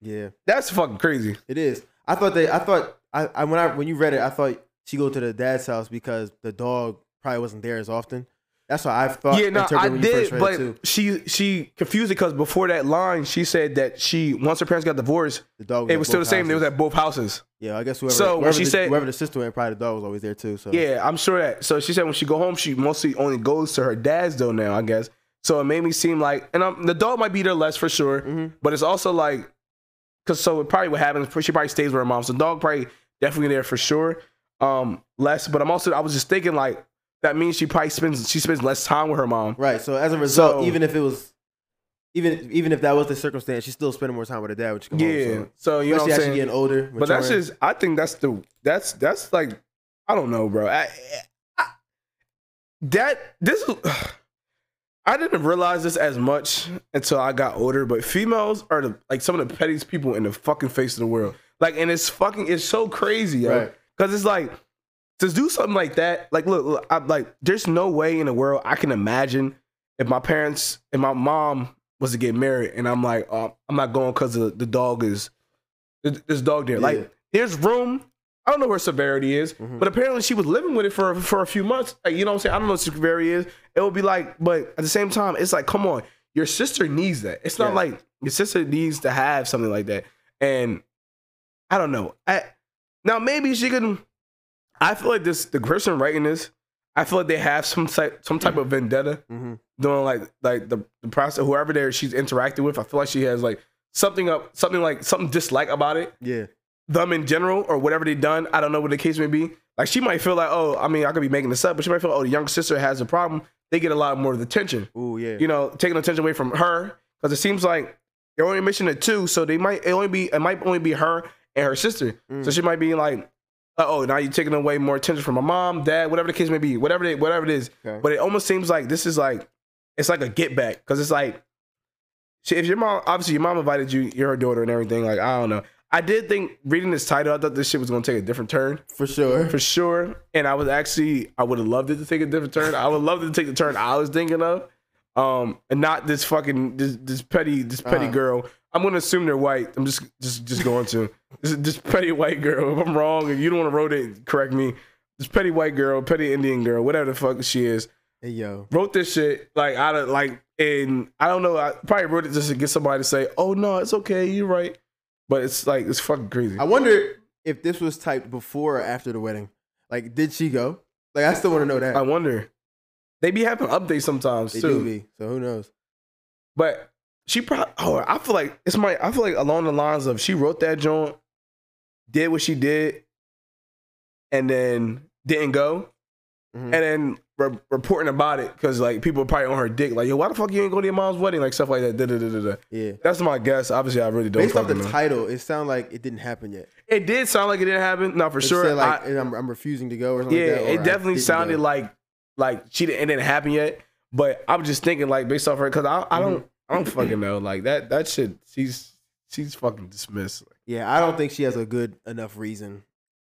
yeah, that's fucking crazy. it is. I thought they. I thought. I, I when I when you read it, I thought she go to the dad's house because the dog probably wasn't there as often. That's what I thought. yeah, no, I did, but too. she she confused it because before that line, she said that she once her parents got divorced, The dog. it was still the same. They was at both houses. Yeah, I guess whoever. So, when she the, said- whoever the sister went, probably the dog was always there too. So Yeah, I'm sure that. So she said when she go home, she mostly only goes to her dad's though now, I guess. So it made me seem like, and um, the dog might be there less for sure, Mhm. but it's also like, cause so it probably what happens. She probably stays with her mom. So the dog probably definitely there for sure. Um, less, but I'm also I was just thinking like that means she probably spends she spends less time with her mom. Right. So as a result, So- even if it was, even even if that was the circumstance, she's still spending more time with her dad. Which come Yeah. Home, So so you know what especially I'm saying. getting older. But that's just I think that's the that's that's like I don't know, bro. I, I, that this I didn't realize this as much until I got older, but females are the like some of the pettiest people in the fucking face of the world. Like, and it's fucking it's so crazy, yo. Right. Because it's like to do something like that. Like, look, look I'm like, there's no way in the world I can imagine if my parents and my mom was to get married, and I'm like, uh, I'm not going because the, the dog is this dog there. Yeah. Like, there's room. I don't know where severity is, Mhm. but apparently she was living with it for for a few months. Like, you know what I'm saying? I don't know what severity is. It would be like, but at the same time, it's like, come on, your sister needs that. It's not Yeah. like your sister needs to have something like that. And I don't know. I now maybe she can. I feel like this the person writing this. I feel like they have some type some type of vendetta Mhm. doing like like the, the process whoever there she's interacting with. I feel like she has like something up something like something dislike about it Yeah. them in general or whatever they done. I don't know what the case may be. Like she might feel like, oh, I mean, I could be making this up, but she might feel, oh, the young sister has a problem. They get a lot more of the attention. Ooh, yeah. You know, taking attention away from her because it seems like they're only missing it two, so they might it only be it might only be her and her sister. So Mm. she might be like, oh, now you're taking away more attention from my mom, dad, whatever the case may be, whatever it, whatever it is. Okay. But it almost seems like this is like it's like a get back because it's like if your mom obviously your mom invited you, you're her daughter and everything. Like I don't know. I did think reading this title, I thought this shit was gonna take a different turn For sure. for sure. And I was actually I would have loved it to take a different turn. I would love it to take the turn I was thinking of. Um, and not this fucking this, this petty this petty Uh-huh. girl. I'm gonna assume they're white. I'm just just just going to this this petty white girl. If I'm wrong, if you don't want to wrote it, correct me. This petty white girl, petty Indian girl, whatever the fuck she is, Hey yo. wrote this shit like out of like and I don't know. I probably wrote it just to get somebody to say, "Oh no, it's okay, you're right." But it's like it's fucking crazy. I wonder if this was typed before or after the wedding. Like, did she go? Like, I still want to know that. I wonder. They be having updates sometimes they too. do be. So who knows? But she probably. Oh, I feel like it's my. I feel like along the lines of she wrote that joint, did what she did, and then didn't go, Mhm. and then re- reporting about it because like people are probably on her dick. Like, yo, why the fuck you ain't go to your mom's wedding? Like stuff like that. Da, da, da. Yeah. That's my guess. Obviously, I really don't. Based off the know. title, it sounded like it didn't happen yet. it did sound like it didn't happen. No, for It sure. like, I, I'm, I'm refusing to go or something yeah, like that. it definitely sounded go. like like she didn't, it didn't happen yet. But I'm just thinking like based off her because I, I don't I don't fucking know like that that shit she's she's fucking dismissed. Yeah, I don't think she has a good enough reason.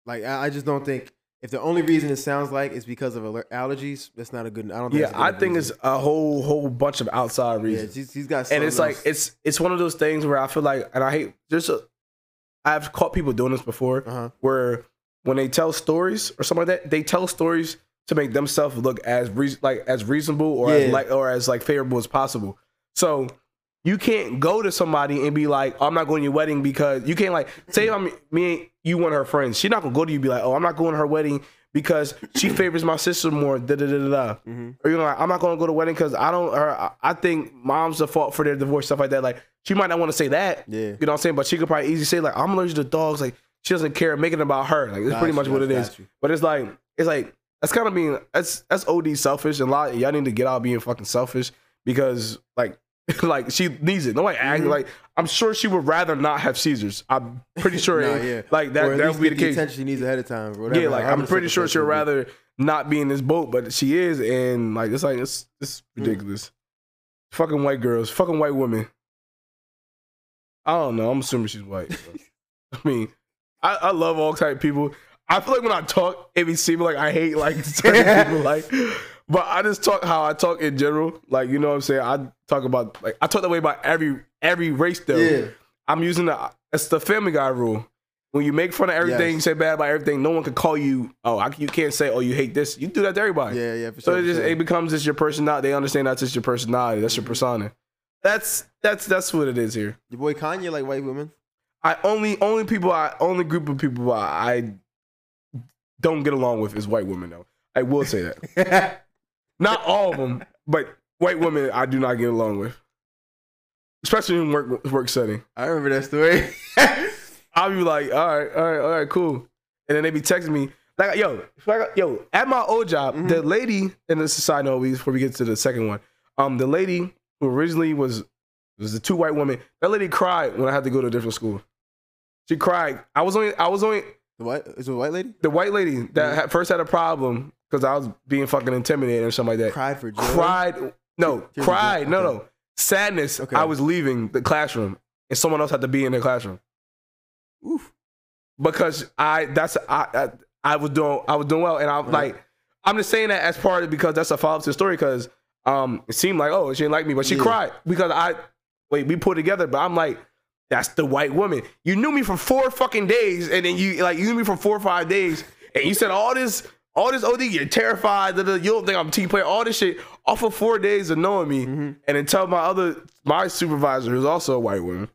Like, I, I just don't think if the only reason it sounds like is because of allergies, that's not a good. I don't. Think Yeah, that's a good I think reason. it's a whole whole bunch of outside Yeah, reasons. she's, she's got. and it's like it's it's one of those things where I feel like and I hate there's a I've caught people doing this before Uh-huh. where when they tell stories or something like that, they tell stories to make themselves look as rea- like as reasonable or Yeah. as like or as like favorable as possible. So you can't go to somebody and be like, oh, "I'm not going to your wedding because you can't like say I'm me and you one of her friends. She's not gonna go to you and be like, "Oh, I'm not going to her wedding because she favors my sister more." Da da da da da. Mhm. Or you know, like, I'm not gonna go to wedding because I don't. Her, I- think mom's the fault for their divorce, stuff like that. Like she might not want to say that. Yeah. You know what I'm saying? But she could probably easily say like, "I'm allergic to dogs." Like she doesn't care, Making it about her. Like it's Got pretty much what it is. it you, is. got you. But it's like it's like that's kind of being that's that's OD selfish and a lot y'all need to get out being fucking selfish because like like she needs it. Nobody act Mhm. like I'm sure she would rather not have Caesars. I'm pretty sure Nah, yeah. like that that would be get the case. attention she needs ahead of time. Whatever, yeah, like I'm pretty sure she'd rather not be in this boat, but she is, and like it's like it's it's ridiculous. Fucking white girls, fucking white women. I don't know. I'm assuming she's white. I mean, I, I love all type of people. I feel like when I talk, it be seem like I hate like certain people, like. But I just talk how I talk in general. Like you know what I'm saying. I talk about like I talk that way about every every race though. Yeah. I'm using the it's the Family Guy rule. When you make fun of everything, Yes. you say bad about everything. No one can call you. Oh, I, you can't say. Oh, you hate this. You do that to everybody. Yeah, yeah, for sure. So it just sure. it becomes just your personality. They understand that's just your personality. That's your persona. That's that's that's what it is here. Your boy Kanye like white women. I only only people I only group of people I, I don't get along with is white women though. I will say that. Not all of them, but white women I do not get along with, especially in work work setting. I remember that story. I'll be like, all right, all right, all right, cool. And then they be texting me like, yo, like, yo, at my old job, Mhm. the lady, and this is a side note before we get to the second one. Um, the lady who originally was was the two white women. That lady cried when I had to go to a different school. She cried. I was only, I was only the white is it a white lady? the white lady that Mhm. had, first had a problem because I was being fucking intimidated or something like that. Cried for joy. Cried, no, Tears cried, no, Okay. no, sadness. Okay. I was leaving the classroom and someone else had to be in the classroom Oof. because I that's I I, I was doing I was doing well, and I'm Right. like I'm just saying that as part of because that's a follow up to the story because um it seemed like oh she didn't like me, but she Yeah. cried because I wait we put together, but I'm like that's the white woman. You knew me for four fucking days, and then you like you knew me for four or five days, and you said all this. All this OD, you're terrified. da, You don't think I'm a team player. All this shit off of four days of knowing me, Mhm. and then tell my other my supervisor, who's also a white woman,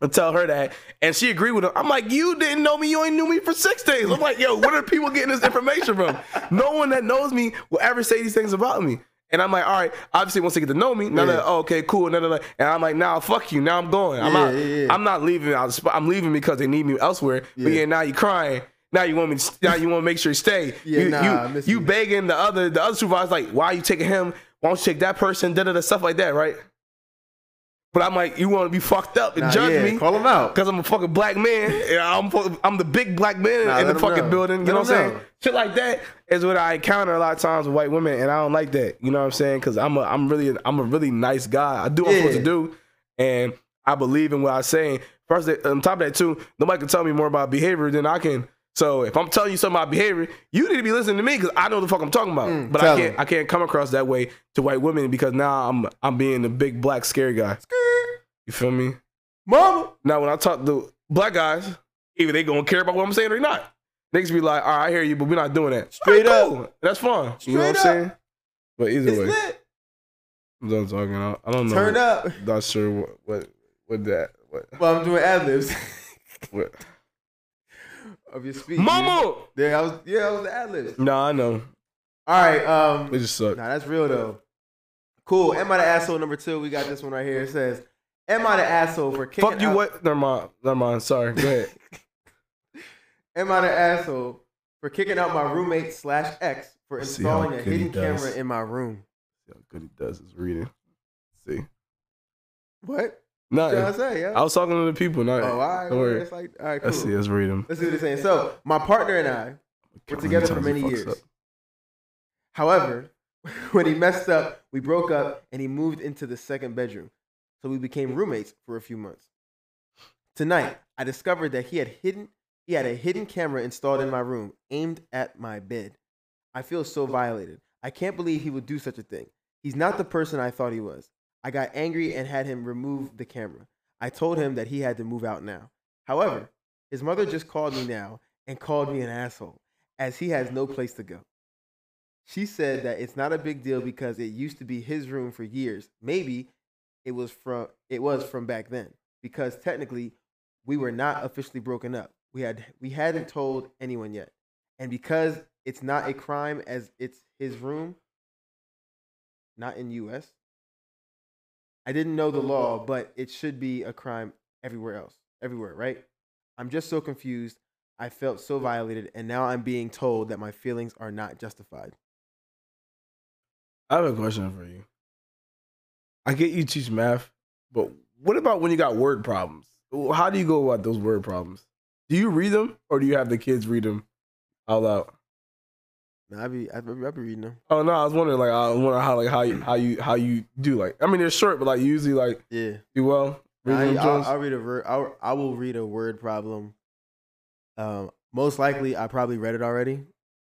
and tell her that, and she agreed with him. I'm like, you didn't know me, you only knew me for six days. I'm like, yo, where are people getting this information from? No one that knows me will ever say these things about me. And I'm like, all right, obviously once they get to know me, now Yeah. they're like, oh, okay, cool, and, then, and I'm like, now fuck you, now I'm going. I'm Yeah, not, yeah, yeah. I'm not leaving. out of the spot. I'm leaving because they need me elsewhere. But Yeah. yeah, now you're crying. Now you want me. To, now you want to make sure you stay. Yeah, you, nah, you, you begging the other the other supervisor like, why are you taking him? Why don't you take that person? Da da da stuff like that, right? But I'm like, you want to be fucked up and Nah, judge yeah, me Call him out. because I'm a fucking black man. I'm I'm the big black man Nah, in the fucking know. building. You Let know what I'm saying? know. Shit like that is what I encounter a lot of times with white women, and I don't like that. You know what I'm saying? Because I'm a I'm really I'm a really nice guy. I do what I'm supposed to do, and I believe in what I'm saying. First, on top of that too, nobody can tell me more about behavior than I can. So if I'm telling you something about behavior, you need to be listening to me because I know the fuck I'm talking about. Mm, but I can't. I can't come across that way to white women because now I'm I'm being the big black scary guy. You feel me? Mama. Now, when I talk to black guys, either they gonna care about what I'm saying or not. Niggas be like, all right, I hear you, but we're not doing that. Straight right, up. cool. That's fine. you know what I'm saying? But either It's way, lit. I'm done talking. I I don't know. Turn up. Not sure what what what that what, Well, I'm doing ad libs what. of your speech. Mama. There, I was. Yeah, I was the ad libs. Nah, I know. All right. Um. They just suck. Nah, that's real though. Cool. Am I the asshole number two? We got this one right here. It says, "Am I the asshole for kicking Fuck you. out- What? Never mind. Never mind. Sorry. Go ahead. Am I the asshole for kicking out my roommate slash ex for installing a hidden camera in my room? See how good he does is reading. See. What? Nah, You know what I'm saying? Yeah. I was talking to the people. Not. oh, all right. don't worry. It's like, all right, cool. Let's see. Let's read them. Let's see what they're saying. So, my partner and I were together for many years. up. However, when he messed up, we broke up and he moved into the second bedroom. So we became roommates for a few months. Tonight, I discovered that he had hidden he had a hidden camera installed in my room aimed at my bed. I feel so violated. I can't believe he would do such a thing. He's not the person I thought he was. I got angry and had him remove the camera. I told him that he had to move out now. However, his mother just called me now and called me an asshole as he has no place to go. She said that it's not a big deal because it used to be his room for years. Maybe it was from it was from back then because technically we were not officially broken up. We had we hadn't told anyone yet. And because it's not a crime as it's his room not in US. I didn't know the law, but it should be a crime everywhere else. Everywhere, right? I'm just so confused. I felt so violated and now I'm being told that my feelings are not justified. I have a question for you. I get you teach math, but what about when you got word problems? How do you go about those word problems? Do you read them or do you have the kids read them out loud? Nah, I be I be, I be reading them. Oh no, I was wondering like I was wondering how like how you how you how you do like I mean they're short but like usually like Yeah. do well. I, I'll, I'll read a ver- I'll, I will read a word problem. Um, most likely, I probably read it already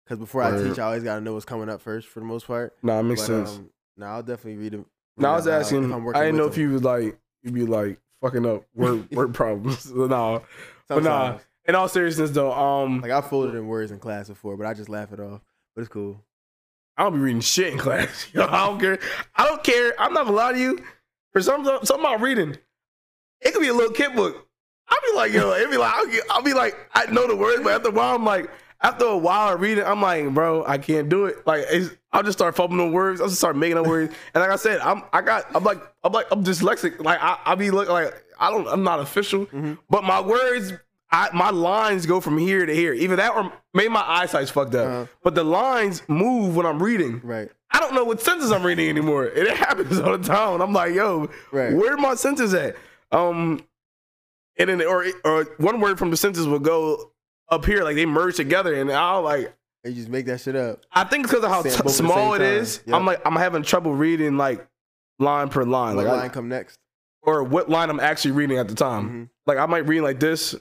because before I teach, I always got to know what's coming up first for the most part. Nah, it makes But, sense. Um, no, I'll definitely read them. no, I was asking. I didn't know if you was like you'd be like fucking up word word problems. no, but nah. In all seriousness though, um, Like I folded in words in class before, but I just laugh it off. But it's cool. I don't be reading shit in class. Yo, I don't care. I don't care. I'm not gonna lie to you. For some something about reading, it could be a little kid book. I'll be like, yo, it'd be like, I'll, get, I'll be like, I know the words, but after a while, I'm like, after a while of reading, I'm like, bro, I can't do it. Like, it's, I'll just start fumbling the words. I'll just start making up words. And like I said, I'm, I got, I'm like, I'm like, I'm dyslexic. Like, I, I be looking like, I don't, I'm not official, Mhm. but my words, I, my lines go from here to here. Either that or maybe my eyesight's fucked up. Uh-huh. But the lines move when I'm reading. Right. I don't know what sentence I'm reading anymore. It happens all the time. I'm like, yo, Right. where my sentence at? Um, and then or or one word from the sentence will go up here, like they merge together, and I'll like. And you just make that shit up. I think it's because of how t- both at the small it time. is. Yep. I'm like I'm having trouble reading like line per line, What like I- line come next? or what line I'm actually reading at the time. Mhm. Like I might read like this,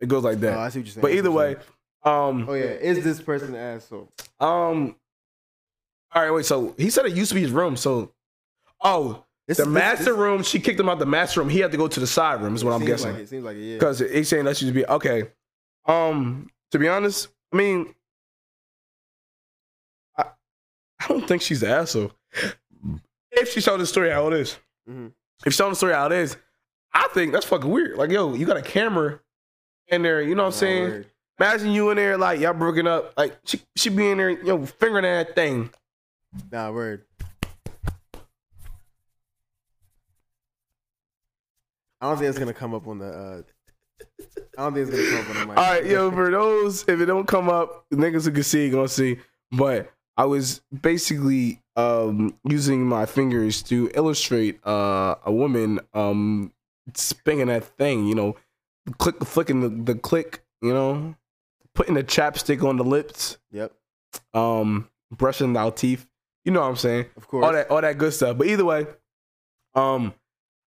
it goes like that. Oh. I see what you're saying. but either way, um. Oh yeah, is this person an asshole? um, all right, wait. So he said it used to be his room. So, oh, the master room, she kicked him out the master room. He had to go to the side room, is what I'm guessing. Like it seems like it. Yeah. Because he's saying that should be okay. Um, to be honest, I mean, I, I don't think she's the asshole. If she showed the story how it is. Mhm. if she showed the story how it is, I think that's fucking weird. Like, yo, you got a camera in there, you know what I'm saying? word. Imagine you in there, like y'all broken up, like she she be in there, yo, know, fingering that thing. Nah, word. I don't think it's gonna come up on the. uh I don't think it's gonna come up on the mic. All right, yo, for those if it don't come up, niggas who can see gonna see. But I was basically um using my fingers to illustrate uh a woman um spinning that thing, you know, click the flicking the, the click, you know, putting the chapstick on the lips, Yep. um, brushing our teeth. You know what I'm saying? Of course. All that all that good stuff. But either way, um,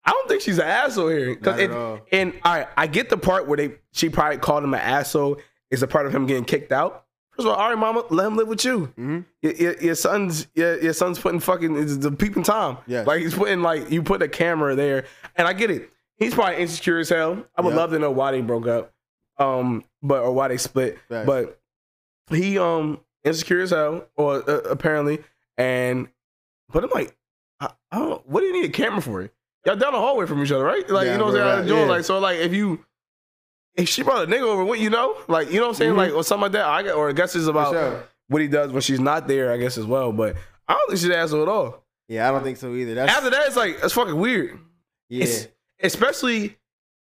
I don't think she's an asshole here. 'Cause it- and all right, I get the part where they she probably called him an asshole is a part of him getting kicked out. First of all, all right, mama, let him live with you. hmm Your, your, your son's your, your son's putting fucking the peeping tom. Yeah, like he's putting like you put a camera there, and I get it. He's probably insecure as hell. I would Yeah. love to know why they broke up, um, but or why they split. Facts. But he um insecure as hell, or uh, apparently, and but I'm like, I, I don't. What do you need a camera for? Y'all down the hallway from each other, right? Like Yeah, you know what I'm saying? right, yeah. Like so, like if you. If she brought a nigga over, what you know, like you know what I'm saying, Mhm. like or something like that. I or I guess it's about sure. what he does when she's not there, I guess as well. But I don't think she's an asshole at all. Yeah, I don't think so either. That's After that, it's like it's fucking weird. yeah. It's, especially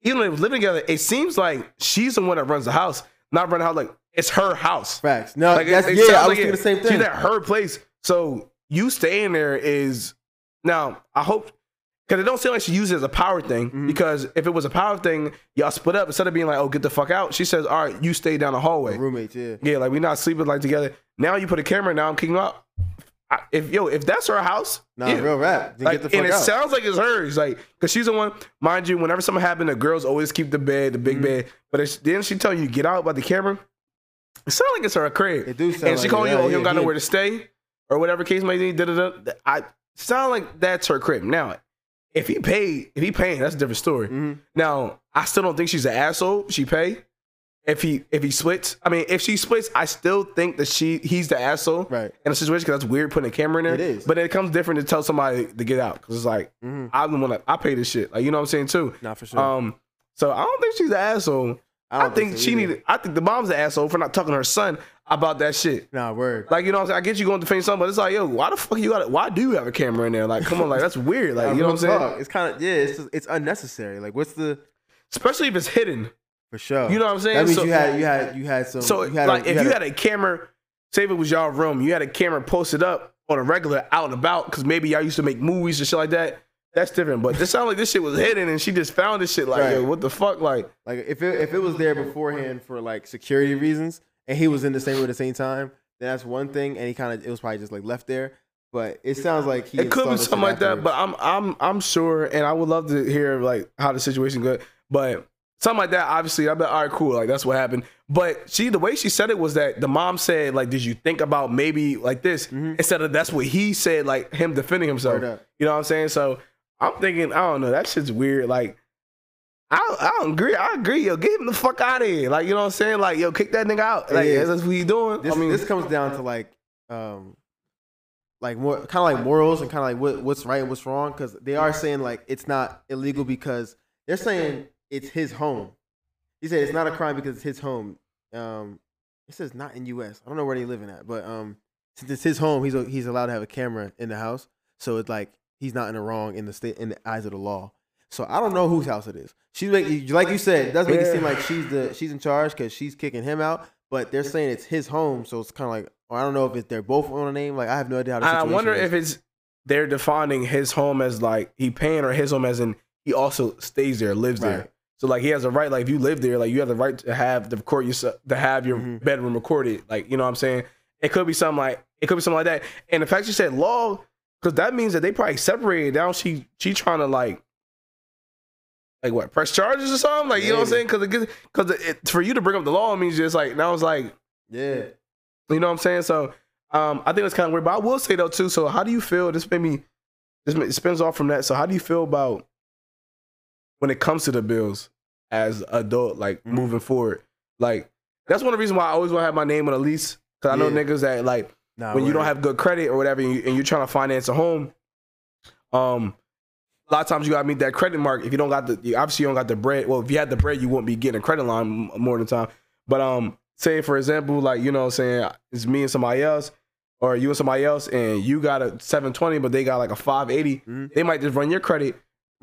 even if living together, it seems like she's the one that runs the house, not running the house. Like it's her house. Facts. No, Like that's it yeah. I was like thinking it- the same thing. She's at her place, so you staying there is now. I hope because it don't seem like she uses it as a power thing. Mhm. Because if it was a power thing, y'all split up instead of being like, "Oh, get the fuck out." She says, "All right, you stay down the hallway." Roommates, yeah. Yeah, like we not sleeping like together. Now you put a camera. Now I'm kicking out. I, if yo, if that's her house, Nah, yeah. real rap. Then Like, get the fuck and it out. sounds like it's hers, like, cause she's the one. Mind you, whenever something happened, the girls always keep the bed, the big Mhm. bed. But it's, then she tell you get out by the camera. It sounds like it's her crib, it do sound and she like calling it. you, oh, Yeah, you don't got yeah, nowhere to stay, or whatever case may be. Da da da. I sound like that's her crib. Now, if he paid, if he paying, that's a different story. Mhm. Now, I still don't think she's an asshole. She pay. If he if he splits, I mean, if she splits, I still think that she he's the asshole Right. in a situation because that's weird putting a camera in there. It is. but it comes different to tell somebody to get out because it's like Mhm. I'm the one that I pay this shit. Like you know what I'm saying too. Not for sure. Um, so I don't think she's an asshole. I, don't think, so she needed. I think the mom's an asshole for not talking to her son about that shit. Nah, word. Like you know what I'm saying. I get you going to defend something, but it's like yo, why the fuck you got? Why do you have a camera in there? Like come on, like that's weird. Like you know what I'm saying. It's kind of yeah. It's just, it's unnecessary. Like, what's the Especially if it's hidden. For sure? You know what I'm saying? That means So- you had you had you had some. So you had like a, if you a- had a camera, say if it was y'all room, you had a camera posted up on a regular out and about because maybe y'all used to make movies and shit like that. That's different. But this sounded like this shit was hidden and she just found this shit like, Right. yo, what the fuck? Like, like if it if it was there beforehand for like security reasons, and he was in the same room at the same time, then that's one thing. And he kind of it was probably just like left there. But it sounds like he it could be something like that, but I'm I'm I'm sure and I would love to hear like how the situation good. But something like that, obviously, I'd be like, all right, cool. Like that's what happened. But she the way she said it was that the mom said, like, did you think about maybe like this? Mhm. Instead of that's what he said, like him defending himself. You know what I'm saying? So I'm thinking, I don't know, that shit's weird. Like, I I don't agree. I agree. Yo, get him the fuck out of here. Like, you know what I'm saying? Like, yo, kick that nigga out. Like, is. that's what you doing. This I mean, this comes down to like um like more kind of like morals and kind of like what, what's right and what's wrong because they are saying like it's not illegal because they're saying it's his home. He said it's not a crime because it's his home. Um, it says not in U.S. I don't know where they living at, but um, since it's his home, he's he's allowed to have a camera in the house. So it's like he's not in the wrong in the state in the eyes of the law. So I don't know whose house it is. She's make, like you said, it does make it seem like she's the she's in charge because she's kicking him out. But they're saying it's his home, so it's kind of like or I don't know if it's, they're both on a name. Like I have no idea how. The I wonder is. if it's they're defining his home as like he paying or his home as in he also stays there, lives there. So like he has a right, like if you live there, like you have the right to have the record yourself, to have your Mhm. bedroom recorded. Like you know what I'm saying? It could be something like it could be something like that. And the fact you said law, because that means that they probably separated. Now she she trying to like. Like what? Press charges or something? Like you know what I'm saying? Because because it, for you to bring up the law means just like now it's like yeah, you know what I'm saying? So um, I think it's kind of weird. But I will say though too. So how do you feel? This made me. This spins off from that. So how do you feel about when it comes to the bills as adult, like Mhm. moving forward? Like that's one of the reasons why I always want to have my name on a lease. Cause I know Yeah. niggas that like nah, when you don't have good credit or whatever, and, you, and you're trying to finance a home, um, a lot of times you gotta meet that credit mark. If you don't got the, you, obviously you don't got the bread. Well, if you had the bread, you wouldn't be getting a credit line more than time. But um, say for example, like you know, what I'm saying it's me and somebody else, or you and somebody else, and you got a 720, but they got like a 580. Mhm. They might just run your credit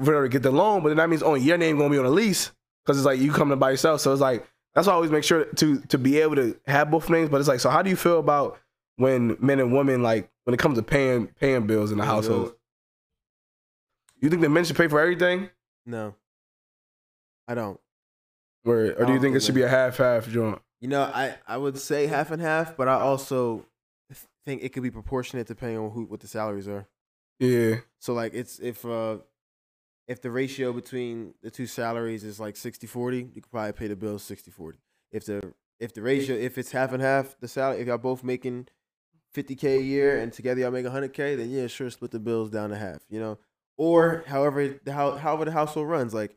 for to get the loan, but then that means only your name gonna be on the lease because it's like you coming by yourself. So it's like that's why I always make sure to to be able to have both names. But it's like, so how do you feel about when men and women like when it comes to paying paying bills in the Paying household. bills. You think the men should pay for everything, No, I don't. or or do you don't think think it should be a half half joint? You know, I I would say half and half, but I also think it could be proportionate depending on who what the salaries are. Yeah, So like it's if uh if the ratio between the two salaries is like 60-40, you could probably pay the bills 60-40. If the if the ratio if it's half and half the salary, if y'all both making 50k a year and together y'all make 100k, then yeah, sure split the bills down to half, you know. Or however the how however the household runs, like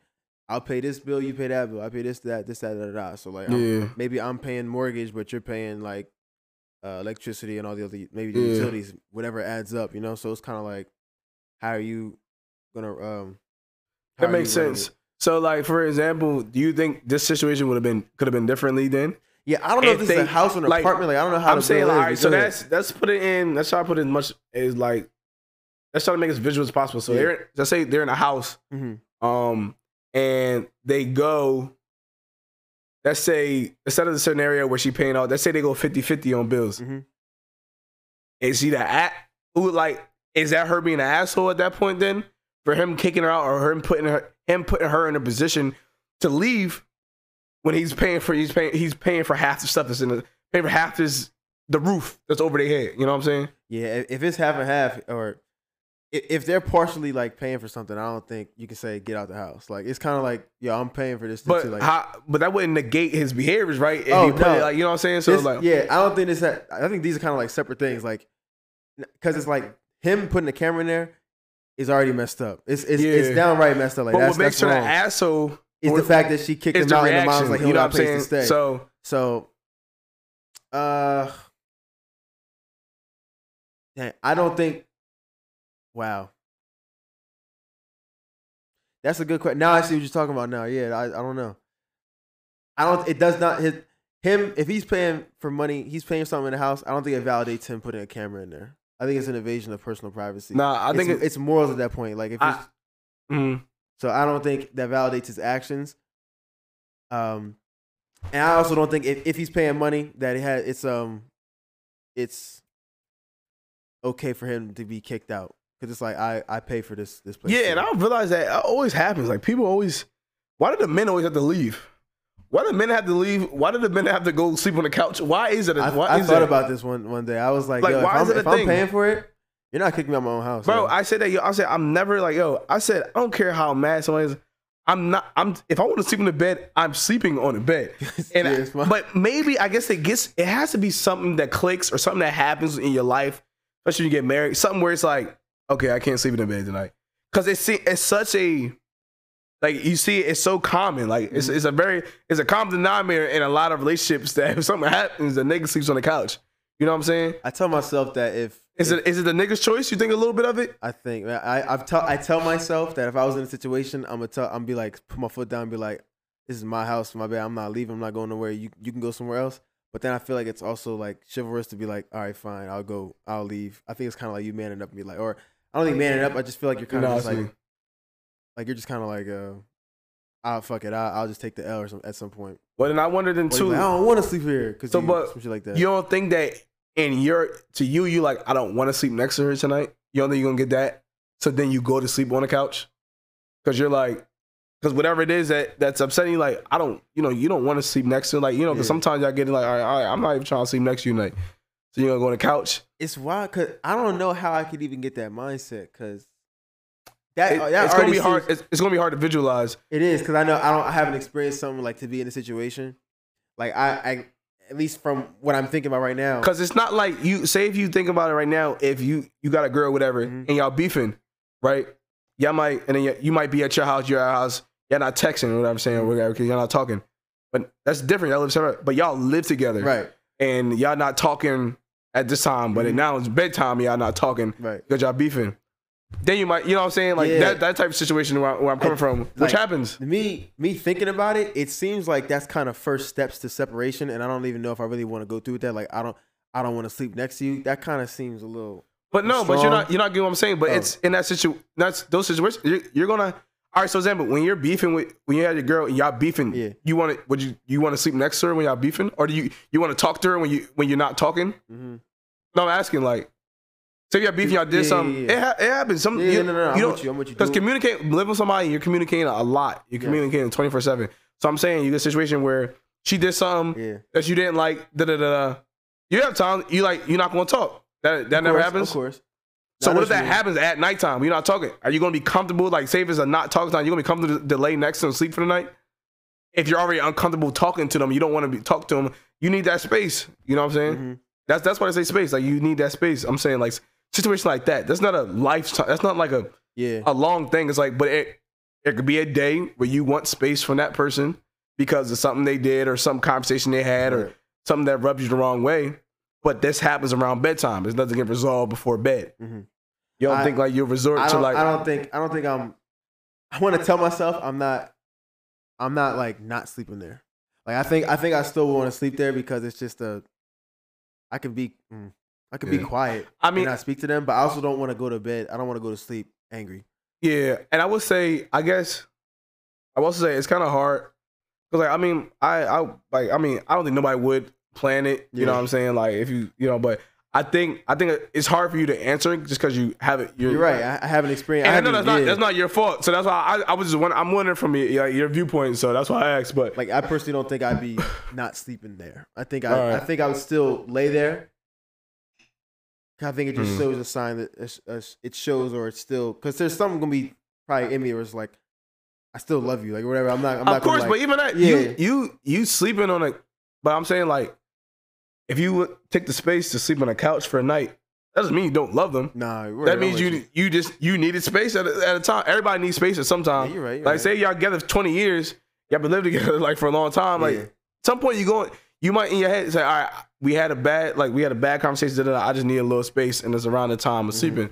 I'll pay this bill, you pay that bill, I pay this that this that da, da, da. So like I'm- yeah, maybe I'm paying mortgage, but you're paying like uh, electricity and all the other maybe the Yeah. utilities, whatever adds up, you know. So it's kind of like, how are you gonna um? That makes sense. it? So, like for example, do you think this situation would have been could have been differently then? Yeah, I don't know if, If this is a they- house or an like, apartment. Like I don't know how. I'm saying, like, is, all right, but so ahead. that's let's put it in. Let's try to put it as much as like let's try to make it as visual as possible. So Yeah. they're let's say they're in a house, Mhm. um, and they go. Let's say instead of the scenario where she paying all, let's say they go 50-50 on bills. Mhm. Is she the at who like is that her being an asshole at that point then? For him kicking her out or him putting her him putting her in a position to leave when he's paying for he's paying he's paying for half the stuff that's in the paying for half his the roof that's over their head. You know what I'm saying? Yeah, if- it's half and half, or if they're partially like paying for something, I don't think you can say get out the house. Like it's kind of like, yo, I'm paying for this. But too. Like, how, but that wouldn't negate his behaviors, right? If Oh, he put no. it like you know what I'm saying? So This- like yeah, I don't think it's that. I think these are kind of like separate things. Like, because it's like him putting the camera in there is already messed up. It's it's, it's downright messed up. Like but that's, what makes her an asshole is the fact that she kicked him out and the reaction. mom's like, you "He'll know what I'm place to saying? stay." So So, uh, I don't think. Wow, that's a good question. Now I see what you're talking about. Now, yeah, I, I don't know. I don't. It does not hit him if he's paying for money. He's paying something in the house. I don't think it validates him putting a camera in there. I think it's an invasion of personal privacy. nah, I think it's, it, it's morals at that point. Like if I- it's, mm, so I don't think that validates his actions. Um, and I also don't think if, if he's paying money that it had it's um, it's okay for him to be kicked out because it's like I I pay for this this place. yeah, too. and I realize that it always happens. Like people always, why do the men always have to leave? Why do the men have to leave? Why do the men have to go sleep on the couch? Why is it? A, I, why I is thought that? about this one one day. I was like, Like, yo, why if, is I'm, it a if I'm paying for it, you're not kicking me out my own house, bro. yo. I said that. Yo, I said I'm never like yo. I said I don't care how mad someone is. I'm not. I'm. If I want to sleep in the bed, I'm sleeping on the bed. And Yeah, I- but maybe I guess it gets. It has to be something that clicks or something that happens in your life, especially when you get married. Something where it's like, okay, I can't sleep in the bed tonight because it's it's such a like you see it's so common. Like it's mm-hmm. it's a very it's a common denominator in a lot of relationships that if something happens, the nigga sleeps on the couch. You know what I'm saying? I tell myself that if Is if- it is it the nigga's choice? You think a little bit of it? I think man, I I've tell I tell myself that if I was in a situation, I'm gonna tell I'm be like put my foot down, and be like, this is my house, my bed. I'm not leaving. I'm not going nowhere. You you can go somewhere else. But then I feel like it's also like chivalrous to be like, all right, fine, I'll go, I'll leave. I think it's kind of like you manning up and be like, or I don't think manning up. I just feel like you're kind of No, just I see. like, like you're just kind of like, uh, I'll fuck it. I'll, I'll just take the L or some, at some point. Well, then I wondered then too. like, I don't want to sleep here because So, so, but some shit like that. You don't think that in your to you, you like I don't want to sleep next to her tonight. You don't think you're gonna get that? So then you go to sleep on the couch because you're like, because whatever it is that that's upsetting you, like I don't, you know, you don't want to sleep next to like you know, because Yeah. sometimes y'all get like, all right, all right, I'm not even trying to sleep next to you tonight. So you're gonna go on the couch. it's wild because I don't know how I could even get that mindset because that, It- that it's gonna be hard. seems- It's, it's gonna be hard to visualize. It is because I know I don't I haven't experienced something like to be in a situation like I, I at least from what I'm thinking about right now. Because it's not like you say if you think about it right now, if you you got a girl, whatever, Mhm. and y'all beefing, right? Y'all might and then y- you might be at your house, your house, y'all not texting or whatever I'm saying, or whatever, because y'all not talking. But that's different. Y'all live separate, but y'all live together, Right, And y'all not talking at this time, but Mhm. now it's bedtime. Y'all not talking right. because y'all beefing. Then you might, you know what I'm saying, like Yeah. that that type of situation where, I- where I'm coming from, which like- happens. Me me thinking about it, it seems like that's kind of first steps to separation, and I don't even know if I really want to go through with that. Like I don't I don't want to sleep next to you. That kind of seems a little. But no, but you're not you're not getting what I'm saying. But Oh. it's in that situation. That's those situations. You're, you're gonna. All right. So example, when you're beefing with when you had your girl and y'all beefing, Yeah. you want to would you you want to sleep next to her when y'all beefing, or do you you want to talk to her when you when you're not talking? Mhm. No, I'm asking like, say if you have beefing, and y'all did Yeah, yeah, something. yeah. It, ha- it happens. Some Yeah, you, no, no, no. I'm you with don't you. I'm with you. because communicate live with somebody. You're communicating a lot. You're communicating 24 seven. So I'm saying you get a situation where she did something yeah. that you didn't like. Da da da. da. You have time. You like you're not going to talk. That that Of never course, happens. Of course. So what if that mean. happens at nighttime? You're not talking. Are you gonna be comfortable? Like, say if it's a not talking time, you're gonna be comfortable to delay next to them sleep for the night. If you're already uncomfortable talking to them, you don't want to be talk to them. You need that space. You know what I'm saying? Mm-hmm. That's that's why I say space. Like you need that space. I'm saying like situation like that. That's not a lifetime. That's not like a Yeah. a long thing. It's like, but it it could be a day where you want space from that person because of something they did or some conversation they had or something that rubs you the wrong way. But this happens around bedtime. There's nothing get resolved before bed. Mhm. You don't I- think like you'll resort to like I don't think I don't think I'm I want to tell myself I'm not I'm not like not sleeping there. Like I think I think I still want to sleep there because it's just a I can be mm, I can be quiet I mean, I speak to them, but I also don't want to go to bed. I don't want to go to sleep angry. yeah, and I would say, I guess, I will say it's kind of hard because, like, I mean, I, I, like, I mean, I don't think nobody would plan it. You know what I'm saying? Like, if you, you know, but I think, I think it's hard for you to answer it just because you have it. You're, You're right. I, I haven't experienced. And I I know that's haven't- not that's not your fault. So that's why I, I was just wondering, I'm wondering from your, your viewpoint. So that's why I asked. But like I personally don't think I'd be not sleeping there. I think I, All right. I think I would still lay there. I think it just Mhm. shows a sign that it shows or it's still because there's something gonna be probably in me where it's like I still love you like whatever. I'm not. I'm not of course, gonna, but even that, Yeah. you you you sleeping on a. But I'm saying like, if you would take the space to sleep on a couch for a night, that doesn't mean you don't love them. nah. that means with you you just you needed space at a, at a time. Everybody needs space at some Yeah, time. you're right. You're like right. say y'all together for 20 years, y'all been living together like for a long time. Like Yeah. at some point you going, you might in your head say, all right, we had a bad like we had a bad conversation. da, da, da, I just need a little space, and it's around the time of Mhm. sleeping.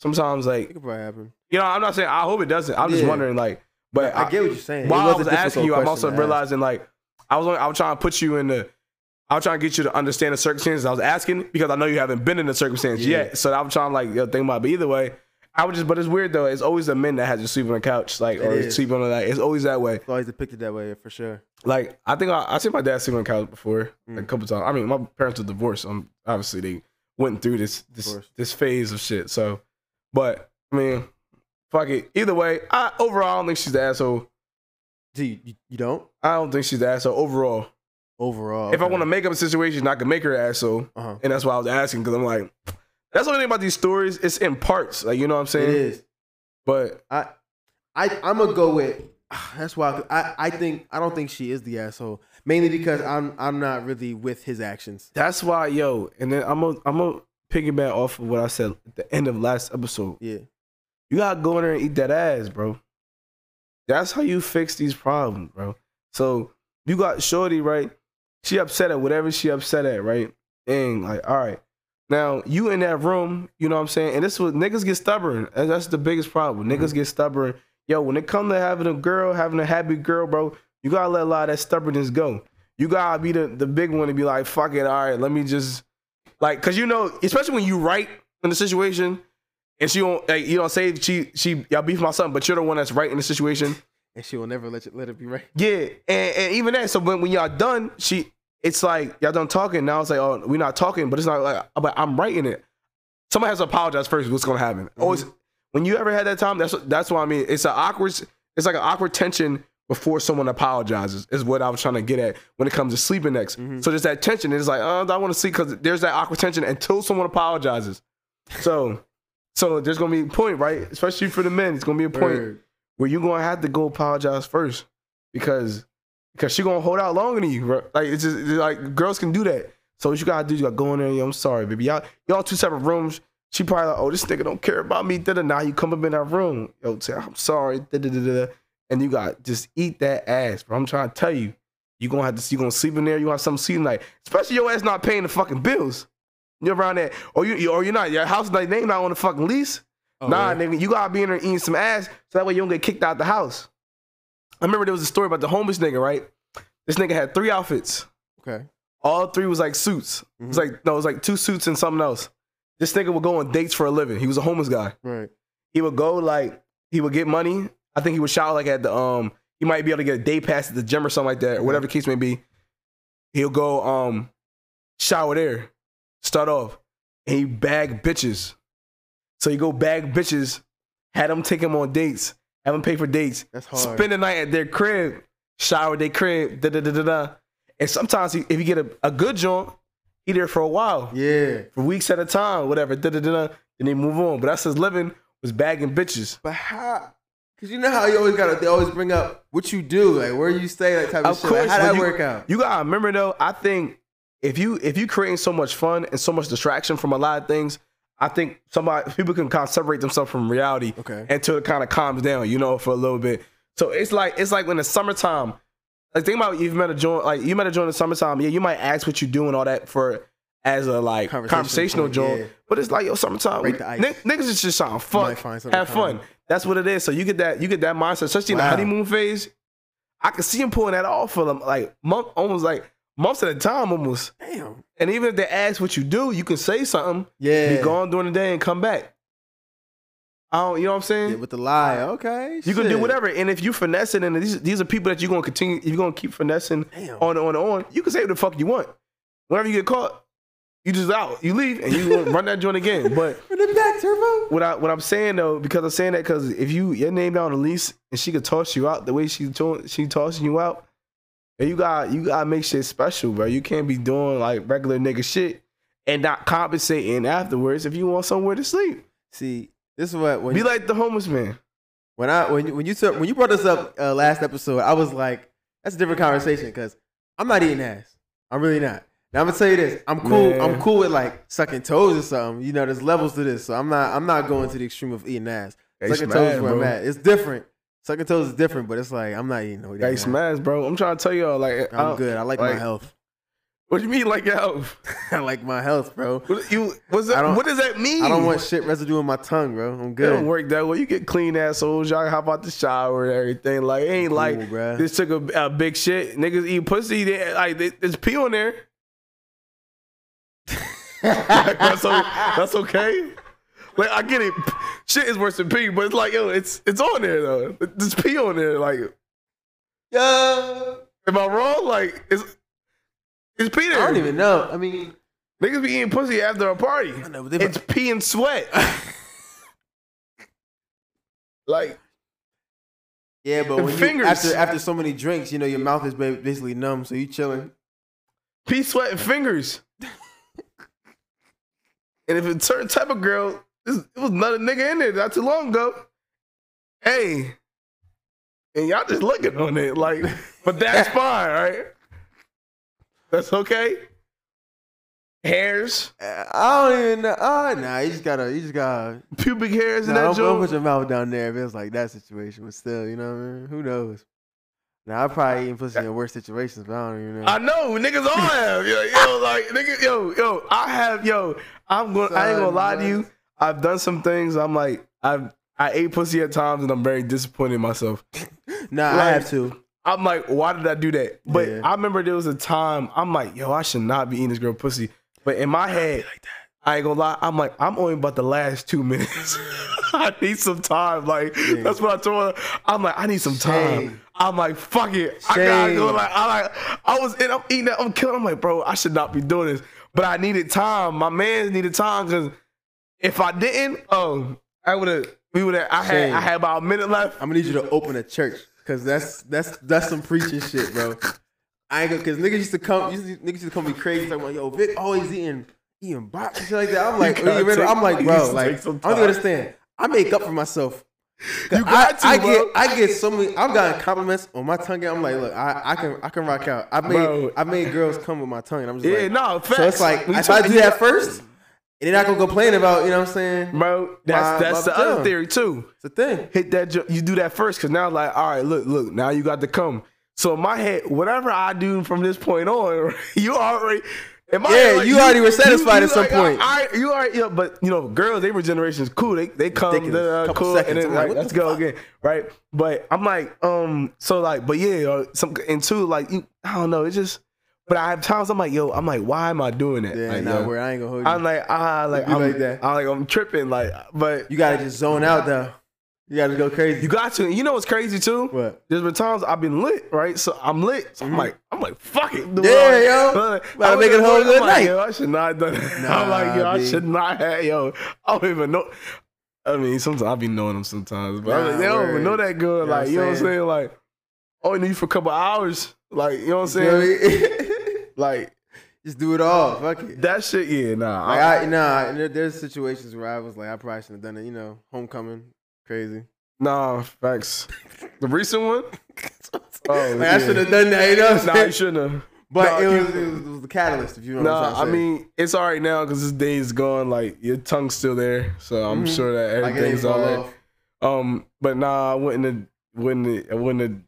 Sometimes like it could probably happen. you know, I'm not saying I hope it doesn't. I'm just wondering like, but I, get what you're saying. While I was a was asking you, I'm also realizing like I was I was trying to put you in the I was trying to get you to understand the circumstances. I was asking because I know you haven't been in the circumstance Yeah. yet. So I'm trying to like yo, think about it. But either way, I would just but it's weird though. It's always the men that has to sleep on the couch, like or sleep on the like it's always that way. It's always depicted that way for sure. Like I think I I seen my dad sleep on the couch before like, a Mm. couple times. I mean, my parents were divorced. Um, obviously they went through this this this phase of shit. So, but I mean, fuck it. Either way, I overall I don't think she's the asshole. Do you, you, don't I don't think she's the asshole overall. overall? If I want to make up a situation, I can make her asshole, uh huh. and that's why I was asking because I'm like, that's the only thing about these stories. It's in parts, like you know what I'm saying. is. But I I I'm gonna go with that's why I, I think I don't think she is the asshole mainly because I'm I'm not really with his actions. that's why, yo. And then I'm gonna I'm gonna piggyback off of what I said at the end of last episode. Yeah, You gotta go in there and eat that ass, bro. That's how you fix these problems, bro. So you got Shorty, right? She upset at whatever she upset at, right? And like, all right. Now you in that room, you know what I'm saying? And this was niggas get stubborn. And that's the biggest problem. Niggas mm-hmm. get stubborn. Yo, when it come to having a girl, having a happy girl, bro, you gotta let a lot of that stubbornness go. You gotta be the, the big one to be like, fuck it, all right, let me just like, cause you know, especially when you right in the situation, and she don't like, you don't say she she y'all beef my son, but you're the one that's right in the situation. and she will never let you, let it be right. Yeah, and, and even that. So when, when y'all done, she it's like y'all done talking. Now it's like, oh, we're not talking, but it's not like, but I'm writing it. Somebody has to apologize first. What's gonna happen? Always when you ever had that time, that's what- that's what I mean. It's an awkward. It's like an awkward tension before someone apologizes. Is what I was trying to get at when it comes to sleeping next. Mhm. So there's that tension. It's like, oh, I want to sleep because there's that awkward tension until someone apologizes. So, so there's gonna be a point, right? Especially for the men, it's gonna be a point Word. where you're gonna have to go apologize first because because she gonna hold out longer than you. Bro. Like it's just it's like girls can do that. So what you gotta do, you gotta go in there. Yo, I'm sorry, baby. Y'all y'all two separate rooms. She probably like, oh, this nigga don't care about me. Da-da. Now you come up in that room. Yo, say I'm sorry. Da-da-da-da. And you got just eat that ass, bro. I'm trying to tell you, you gonna have to you gonna sleep in there. You have some sleep night, especially your ass not paying the fucking bills. You're around there, or you or you're not. Your house like name not on the fucking lease. Oh, nah, yeah. nigga, you gotta be in there eating some ass so that way you don't get kicked out the house. I remember there was a story about the homeless nigga, right? This nigga had three outfits. Okay. All three was like suits. It was like no, it was like two suits and something else. This nigga would go on dates for a living. He was a homeless guy. Right. He would go like he would get money. I think he would shower like at the um. He might be able to get a day pass at the gym or something like that, or whatever the case may be. He'll go um shower there, start off. and he bag bitches. So you go bag bitches, had them take him on dates, have them pay for dates, That's hard. spend the night at their crib, shower at their crib, da da da da da. And sometimes if you get a, a good joint, he there for a while, Yeah. for weeks at a time, whatever, da da da da. Then they move on. But that's his living was bagging bitches. But how? Cause you know how you always gotta they always bring up what you do, like where you stay, that type of, Of shit. Like, course, how but that you- work out? You gotta remember though, I think if you if you creating so much fun and so much distraction from a lot of things, I think somebody people can kind of separate themselves from reality Okay. until it kind of calms down, you know, for a little bit. So it's like it's like when the summertime. Like think about you've met a joint like you met a joint in the summertime. Yeah, you might ask what you do and all that for as a like conversational joint. yeah. but it's like yo summertime. We-. N- niggas is just trying to fuck, might find something have fun. That's what it is. So you get that you get that mindset, especially in the honeymoon phase. I can see him pulling that off for them, like month, almost like months at a time, almost. Damn. And even if they ask what you do, you can say something. Yeah. Be gone during the day and come back. I don't, you know what I'm saying? Yeah, with the lie. Okay. you can do whatever, and if you finessing, and these these are people that you're gonna continue, you're gonna keep finessing Damn. on and on and on. You can say what the fuck you want. Whenever you get caught, you just out. You leave and you run that joint again. But Run it back, Turbo. what I what I'm saying though, because I'm saying that because if you your name down on the lease and she could toss you out the way she to- she tossing you out, and you got you gotta make shit special, bro. You can't be doing like regular nigga shit and not compensating afterwards if you want somewhere to sleep. See, this is what when Be you, like the homeless man. when I when you when you took when you brought this up uh, last episode, I was like, that's a different conversation because I'm not eating ass. I'm really not. Now I'm gonna tell you this. I'm cool. Man. I'm cool with like sucking toes or something. You know, there's levels to this. So I'm not. I'm not going to the extreme of eating ass. Hey, sucking toes where I'm at. It's different. Sucking toes is different, but it's like I'm not eating no. damn ass. smash, bro. I'm trying to tell y'all, like, I'm I- good. I like, my health. What do you mean, like, yo? I like my health, bro. What, you, what's that, what does that mean? I don't want shit residue in my tongue, bro. I'm good. It don't work that way. You get clean assholes. Y'all hop out the shower and everything. Like, it ain't Cool, like bruh. this took a, a big shit. Niggas eat pussy. They, like, they, there's pee on there. that's okay. Like, I get it. Shit is worse than pee, but it's like, yo, it's it's on there though. There's pee on there. Like, Yo, am I wrong? Like, it's it's pee I don't even know. I mean, Niggas be eating pussy after a party. I know, but they- It's pee and sweat. like, yeah, but when you, fingers. after after so many drinks, you know, your mouth is basically numb, so you chilling. pee, sweat, and fingers. and if it's a certain type of girl, this, it was another nigga in there not too long ago. Hey. And y'all just looking on it. Like, but that's fine, right? That's okay. Hairs, I don't even know. Oh, nah, you just gotta, you just gotta. pubic hairs in Nah, that don't, don't put your mouth down there if it's like that situation. But still, you know what I mean? Who knows? Now I probably eating pussy in worse situations, but I don't even know. I know niggas all have yo, yo like nigga yo yo I have yo I'm going I ain't gonna lie to you I've done some things I'm like I've I ate pussy at times and I'm very disappointed in myself nah, I have to. I'm like why did I do that but Yeah. I remember there was a time I'm like yo I should not be eating this girl pussy but in my head I ain't gonna lie I'm like I'm only about the last two minutes I need some time like Yeah. that's what I told her I'm like I need some time Shame. I'm like, fuck it. I gotta go. Shame. Like, I like, I was in, I'm eating that, I'm killing. I'm like, bro, I should not be doing this. But I needed time. My man needed time because if I didn't, oh, I would have. We would have. I had. Shame. I had about a minute left. I'm gonna need you to open a church because that's that's that's some preaching shit, bro. I ain't gonna because niggas used to come, used to, niggas used to come be crazy talking about yo Vic always eating eating box and shit like that. I'm like? I'm like, bro, like I don't understand. I make up for myself. You got to, I, I bro. get I get so many. I've gotten compliments on my tongue. I'm like, look, I, I can I can rock out. I made Bro. I made girls come with my tongue. And I'm just Yeah, like, no, facts. so it's like if I do that first, they're not gonna complain about you know what I'm saying. bro. That's My- that's my the other theory too. It's a thing. Hit that. You do that first because now, like, all right, look, look. Now you got to come. So in my head, whatever I do from this point on, you already. Yeah, head, like, you already were satisfied at some like, point. You are, yeah, but you know, girls, they were generations cool. They they come, Ridiculous. uh, cool, seconds. and then like, like, let's the go fuck? again, right? But I'm like, um, so like, but yeah, uh, some and two, like, you, I don't know, it's just. But I have times I'm like, yo, I'm like, why am I doing that? Yeah, like, nah, yo, where I ain't gonna hold you. I'm like, ah, like I'm, like that. I'm like, I'm tripping, like, but You gotta just zone out though. You gotta go crazy. you got to. You know what's crazy too? what? There's been times I've been lit, right? So I'm lit. So I'm Mhm. like, I'm like, fuck it. Yeah, yo. I'm like, About to make it a whole good I'm like, night. Yo, I should not have done that. Nah, I'm like, yo, I should not have, yo. I don't even know. I mean, sometimes I be knowing them sometimes, but I'm like, they don't even know that good. You like, what you know what I'm saying? Like, only need you for a couple hours. Like, you know what I'm saying? what I mean? Like, Just do it all. Fuck it. that shit, yeah, nah. Like I, nah, there, there's situations where I was like, I probably shouldn't have done it. You know, homecoming, crazy. nah, facts. The recent one? Oh, Like, I should have done that. You know Nah, you shouldn't have. But Nah, it, was, it, was, it was the catalyst, if you know what Nah, I trying to say. mean, it's all right now because this day is gone. Like, your tongue's still there. So I'm Mhm. sure that like everything's fall all right. Um, but nah, I wouldn't have, wouldn't have, I wouldn't have.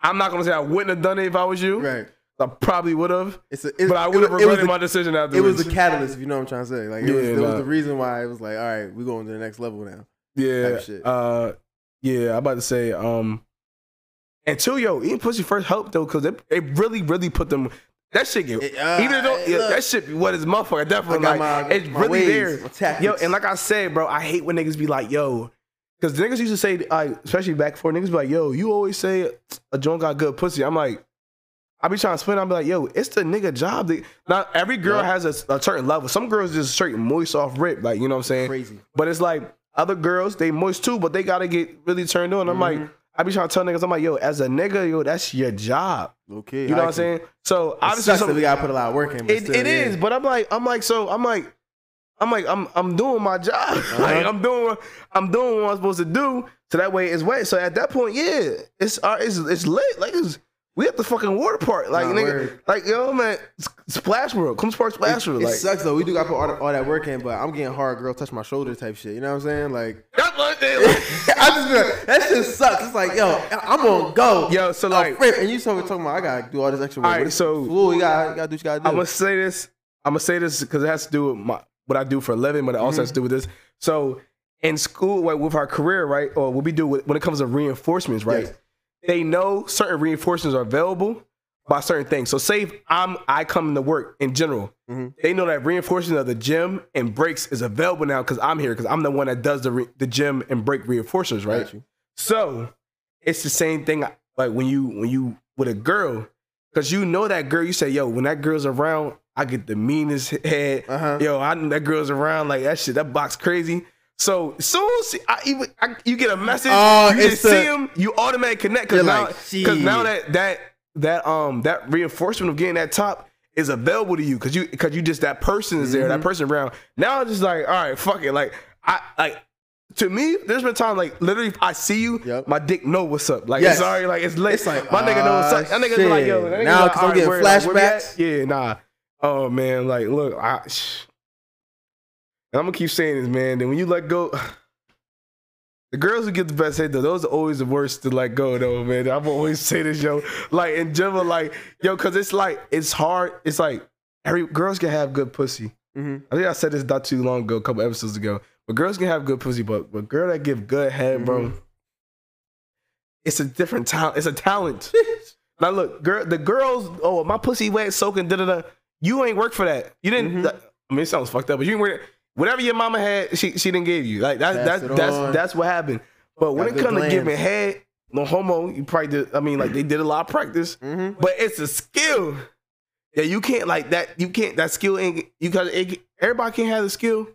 I'm not gonna say I wouldn't have done it if I was you. Right. I probably would have, It's a, it's, but I would have it was regretted my decision after. It was the catalyst, if you know what I'm trying to say. Like it, was, Yeah, it was the reason why it was like, all right, we're going to the next level now. yeah, uh, yeah. I'm about to say, um, and two, yo, eating pussy first helped though, because it, it really, really put them. That shit get It- uh, even though yeah, that shit be what is motherfucker definitely like my, it's my really ways, there. Yo, and like I said, bro, I hate when niggas be like, yo, because niggas used to say, like, especially back before, niggas be like, yo, you always say a joint got good pussy. I'm like, I be trying to explain. I'm like, yo, it's the nigga job. That, not every girl Yeah. has a, a certain level. Some girls just straight moist off rip, like you know what I'm saying. crazy. But it's like other girls, they moist too, but they gotta get really turned on. I'm like, Mhm. I be trying to tell niggas, I'm like, yo, as a nigga, yo, that's your job. Okay, You know what I'm saying? So obviously, some, we gotta put a lot of work in. But it, still, it yeah. is, but I'm like, I'm like, so I'm like, I'm like, I'm I'm doing my job. like Uh-huh. I'm doing I'm doing what I'm supposed to do. So that way it's wet. So at that point, yeah, it's uh, it's it's lit. Like it's we at the fucking water park. Like Nah, nigga, word. like yo man, Splash World, come Spark Splash It, World. it Like sucks though. We do got to put all, all that work in, but I'm getting hard. Girl, touch my shoulder type shit. You know what I'm saying? Like, that's what they- I just like, that shit sucks. It's like, yo, I'm on go. Yo, so Oh, like- and you me talking about I gotta do all this extra work. All right, so- Ooh, you gotta, you gotta do what you gotta do. I'm gonna say this. I'm gonna say this because it has to do with my what I do for a living, but it also has to mm-hmm. do with this. So in school, like with our career, right, or what we do with, when it comes to reinforcements, right? Yes. They know certain reinforcements are available by certain things. So say if I'm I come to work in general, Mhm. they know that reinforcement of the gym and breaks is available now because I'm here because I'm the one that does the re, the gym and break reinforcements, right? So it's the same thing like when you when you with a girl, because you know that girl, you say, yo, when that girl's around, I get the meanest head. Uh-huh. Yo, I that girl's around, like that shit, that box crazy. So soon as I even I, you get a message, Oh, you just the- see him, you automatically connect because now, like, because now that that that um that reinforcement of getting that top is available to you because you because you just that person is there, that Mm-hmm. person around. Now it's just like, all right, fuck it, like I like to me, there's been time like literally if I see you, Yep. my dick know what's up. Like Yes. it's already like it's late. It's like, my nigga know what's up. ah, That nigga be like, yo, shit. that nigga Now, like, 'cause I'm alright, getting where, like, where we at? flashbacks. Yeah, nah. Oh man, like look, I shh. And I'm gonna keep saying this, man. Then when you let go, the girls who get the best head though, those are always the worst to let go though, man. I'm always say this, yo. Like in general, like yo, cause it's like it's hard. It's like every girls can have good pussy. Mhm. I think I said this not too long ago, a couple episodes ago. But girls can have good pussy, but but girl that give good head, bro, Mhm. it's a different talent. It's a talent. now look, girl, the girls, oh my pussy wet, soaking, da da da. You ain't work for that. You didn't. Mhm. I mean, it sounds fucked up, but you didn't work. Whatever your mama had, she she didn't give you. Like that's Pass that's it that's on. that's what happened. But when Got it good comes to giving head, no homo, you probably did. I mean, like they did a lot of practice, Mhm. but it's a skill that you can't like that. You can't that skill ain't you got everybody can't have the skill.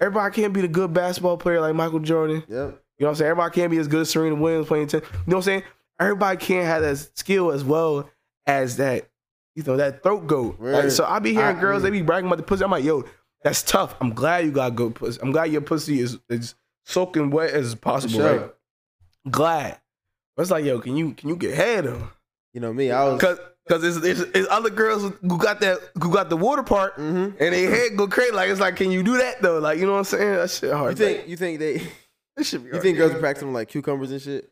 Everybody can't be the good basketball player like Michael Jordan. Yep. You know what I'm saying? Everybody can't be as good as Serena Williams playing tennis. You know what I'm saying? Everybody can't have that skill as well as that, you know, that throat goat. Like, Word. so I be hearing I- girls, they be bragging about the pussy. I'm like, yo, that's tough. I'm glad you got good pussy. I'm glad your pussy is, is soaking wet as possible, sure. right? Glad. But it's like, yo, can you can you get head though? You know me. I was. Cause cause it's, it's, it's other girls who got that who got the water part Mhm. and they head go crazy. Like it's like, can you do that though? Like you know what I'm saying? That shit hard. You think? You think they? Shit be You hard. think girls practicing like cucumbers and shit?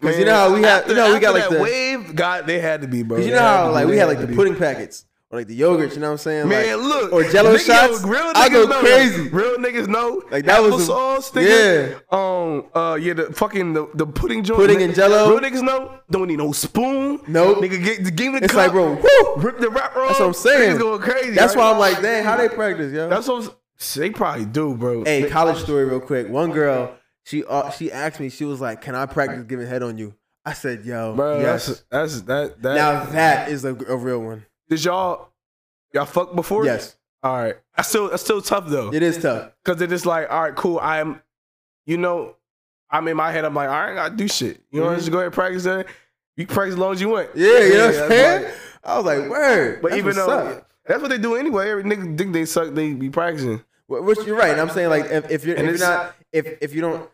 Because you know how we have. You know we got like the. wave. God, they had to be, bro. You know how like we had like the pudding packets or like the yogurt, You know what I'm saying? Man, like, look, or Jello nigga, shots. Yo, real I go know. crazy. Real niggas know. Like, that was a- applesauce, nigga. Um, uh, yeah, the fucking the, the pudding joint. Pudding and Jell-O. Real niggas know. Don't need no spoon. Nope. Nigga, get, give me the It's cup. like, bro, woo! Rip the wrap roll. That's what I'm saying. Niggas going crazy. That's right? why I'm like, dang, how they practice, yo? That's what I'm, they probably do, bro. Hey, They- college story, real quick. One girl, she uh, she asked me, she was like, "Can I practice giving head on you?" I I said, "Yo, bro. yes." That's that's that that. now that is a, a real one. Did y'all y'all fuck before? Yes, All right. That's still that's still tough though. it is tough. Cause they're like, all right, cool. I'm, you know, I'm in my head. I'm like, all right, I gotta do shit. You know, Mhm. just go ahead and practice that. You can practice as long as you want. Yeah, you know what I'm saying? like- I was like, "Word." but even though up. that's what they do anyway, every nigga think they suck, they be practicing. Which you're right. I'm saying like, if, if you're if you're not if if you don't.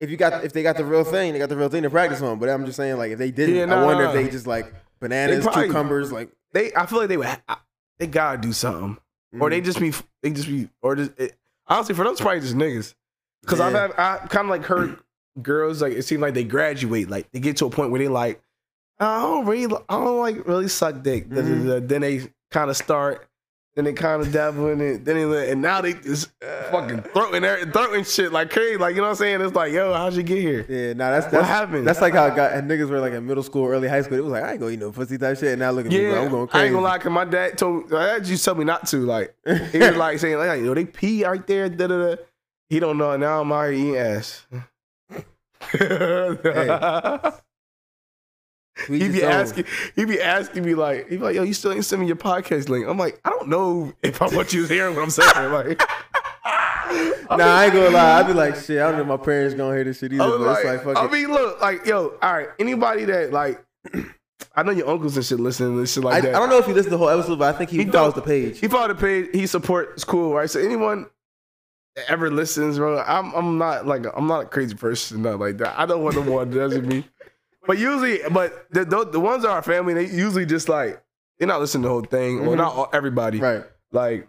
If you got if they got the real thing, they got the real thing to practice on. But I'm just saying, like, if they didn't, Yeah, I wonder nah. if they just like bananas, probably- cucumbers, like They, I feel like they would, ha- they gotta do something, or mm. they just be, they just be, or just it, honestly for them, it's probably just niggas. Cause I've had, I kind of like heard girls like it seems like they graduate, like they get to a point where they like, I don't really, I don't like really suck dick. Mhm. Then they kind of start, then they kind of dabble in it, then they let- and now they just uh, fucking throwing their throwing shit like crazy, like you know what I'm saying? It's like, yo, how'd you get here? Yeah, nah, that's What happened? That's like how I got and niggas were like in middle school, early high school. It was like I ain't gonna eat no pussy type shit. And now look at me, Yeah, bro. I'm going I ain't gonna lie, cause my dad told my dad used to tell me not to. Like he was like saying, like, yo, they pee right there. Da, da, da. He don't know. Now I'm out here eating ass. We he be asking, he be asking me like, he be like, yo, you still ain't send me your podcast link. I'm like, I don't know if I want you hearing what I'm saying. Like, Nah, I ain't gonna lie. I'd be like, shit. I don't know if my parents gonna hear this shit either. I But it's like, like, fuck I mean, look, like, yo, all right, anybody that like, I know your uncles and shit listen and shit like I that. I don't know if he listened to the whole episode, but I think he, He follows the page. He followed the page. He supports cool, right? So anyone that ever listens, bro, I'm I'm not like I'm not a crazy person, not like that. I don't want no more doesn't me. But usually, but the, the the ones that are family, they usually just like they're not listening to the whole thing, or Mhm. not all, everybody. Right. Like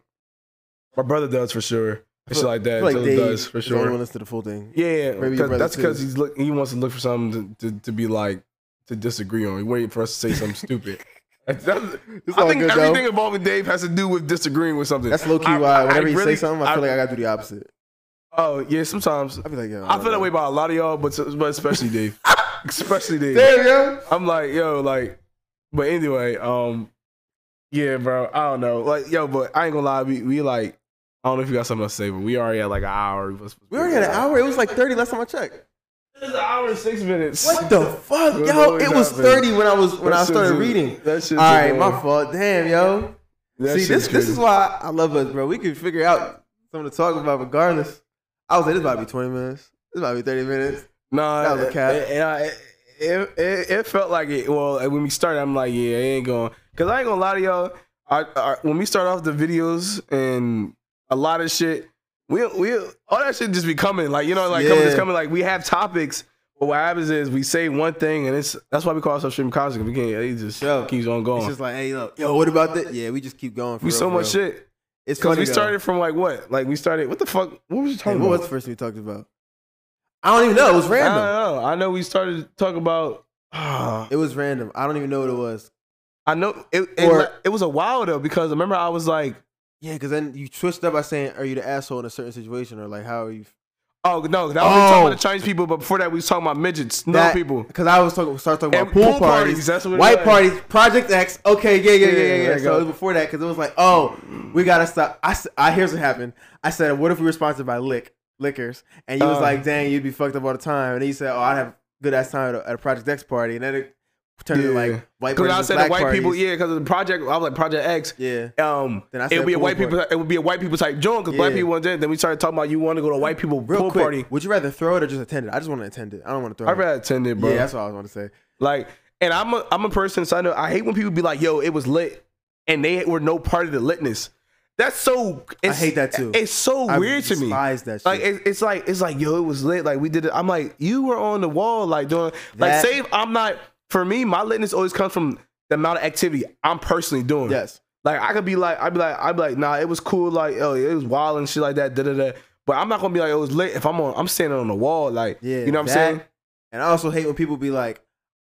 my brother does for sure, and shit like that. feel like does for the only sure. one listen to the full thing. Yeah, Maybe your 'cause brother that's too. because he's look. He wants to look for something to, to, to be like to disagree on. He waiting for us to say something stupid. That's- that's- It's I all think good, though. everything involving Dave has to do with disagreeing with something. That's low key I- why I whenever you really- say something, I feel I- like I gotta do the opposite. Oh yeah, sometimes I be like, yo, I feel that way about a lot of y'all, but but especially Dave, especially Dave. Damn, yo. I'm like yo, like, but anyway, um, yeah, bro, I don't know, like yo, but I ain't gonna lie, we we like, I don't know if you got something to say, but we already had like an hour. We already had an hour. It was like thirty last time I checked. It's an hour and six minutes. What the fuck, It yo? It was thirty when I was when That I started reading. That shit. All right, my fault. Damn, yo. That See, this this is why I love us, bro. We can figure out something to talk about regardless. I was like, this about to be twenty minutes. This about to be thirty minutes. Nah, That was a cap. It, it, it, it, it felt like it. Well, when we started, I'm like, yeah, it ain't going. Cause I ain't gonna lie to y'all. I, I, when we start off the videos and a lot of shit, we we all that shit just be coming. Like you know, like coming, Yeah. just coming. Like we have topics. But what happens is we say one thing, and it's that's why we call ourselves stream conscious. We can't. It just Yo, keeps on going. It's just like, hey, look, yo, what about that? Yeah, we just keep going. For we real, so much real. shit. It's Because we though. started from like what? Like we started. What the fuck? What was you Hey, talking what about? was the first thing we talked about? I don't even know. It was I random. don't know. I know we started talking about. It was random. I don't even know what it was. I know it. It, Or- it was a while though because remember I was like, Yeah, because then you switched up by saying, "Are you the asshole in a certain situation?" or like, "How are you?" oh no, that was talking Oh. about the oh. Chinese people, but before that we was talking about midgets, no That- people, Because I was talking, start talking about pool, pool parties, parties, white parties, Project X. Okay, yeah, yeah, yeah, Yeah, yeah. yeah. So it was before that because it was like, oh, we gotta stop. I, I here's what happened. I said, what if we were sponsored by Lick Liquors? And you was Uh. like, dang, you'd be fucked up all the time. And he said, oh, I'd have good ass time at a, at a Project X party. And then it turned into Yeah. like white because I said the white parties. people, yeah, because of the project. I was like Project X. Yeah. Um, Then I it would be a white people. It would be a white people type joint because black people there. Then we started talking about you want to go to a white people Real pool quick, party. would you rather throw it or just attend it? I just want to attend it. I don't want to throw it I it. rather attended, bro. Yeah, that's what I was going to say. Like, and I'm a I'm a person, so I know I hate when people be like, "Yo, it was lit," and they were no part of the litness. That's so. It's, hate that too. It's so I weird to me. despise that shit. Like it, it's like it's like yo, it was lit. Like we did it. I'm like you were on the wall, like doing like That- say I'm not. For me, my litness always comes from the amount of activity I'm personally doing. yes. Like I could be like I'd be like I'd be like nah, it was cool. Like oh, it was wild and shit like that. Da da da. But I'm not gonna be like oh, it was lit if I'm on. I'm standing on the wall. Like Yeah. you know what I'm that- saying. And I also hate when people be like,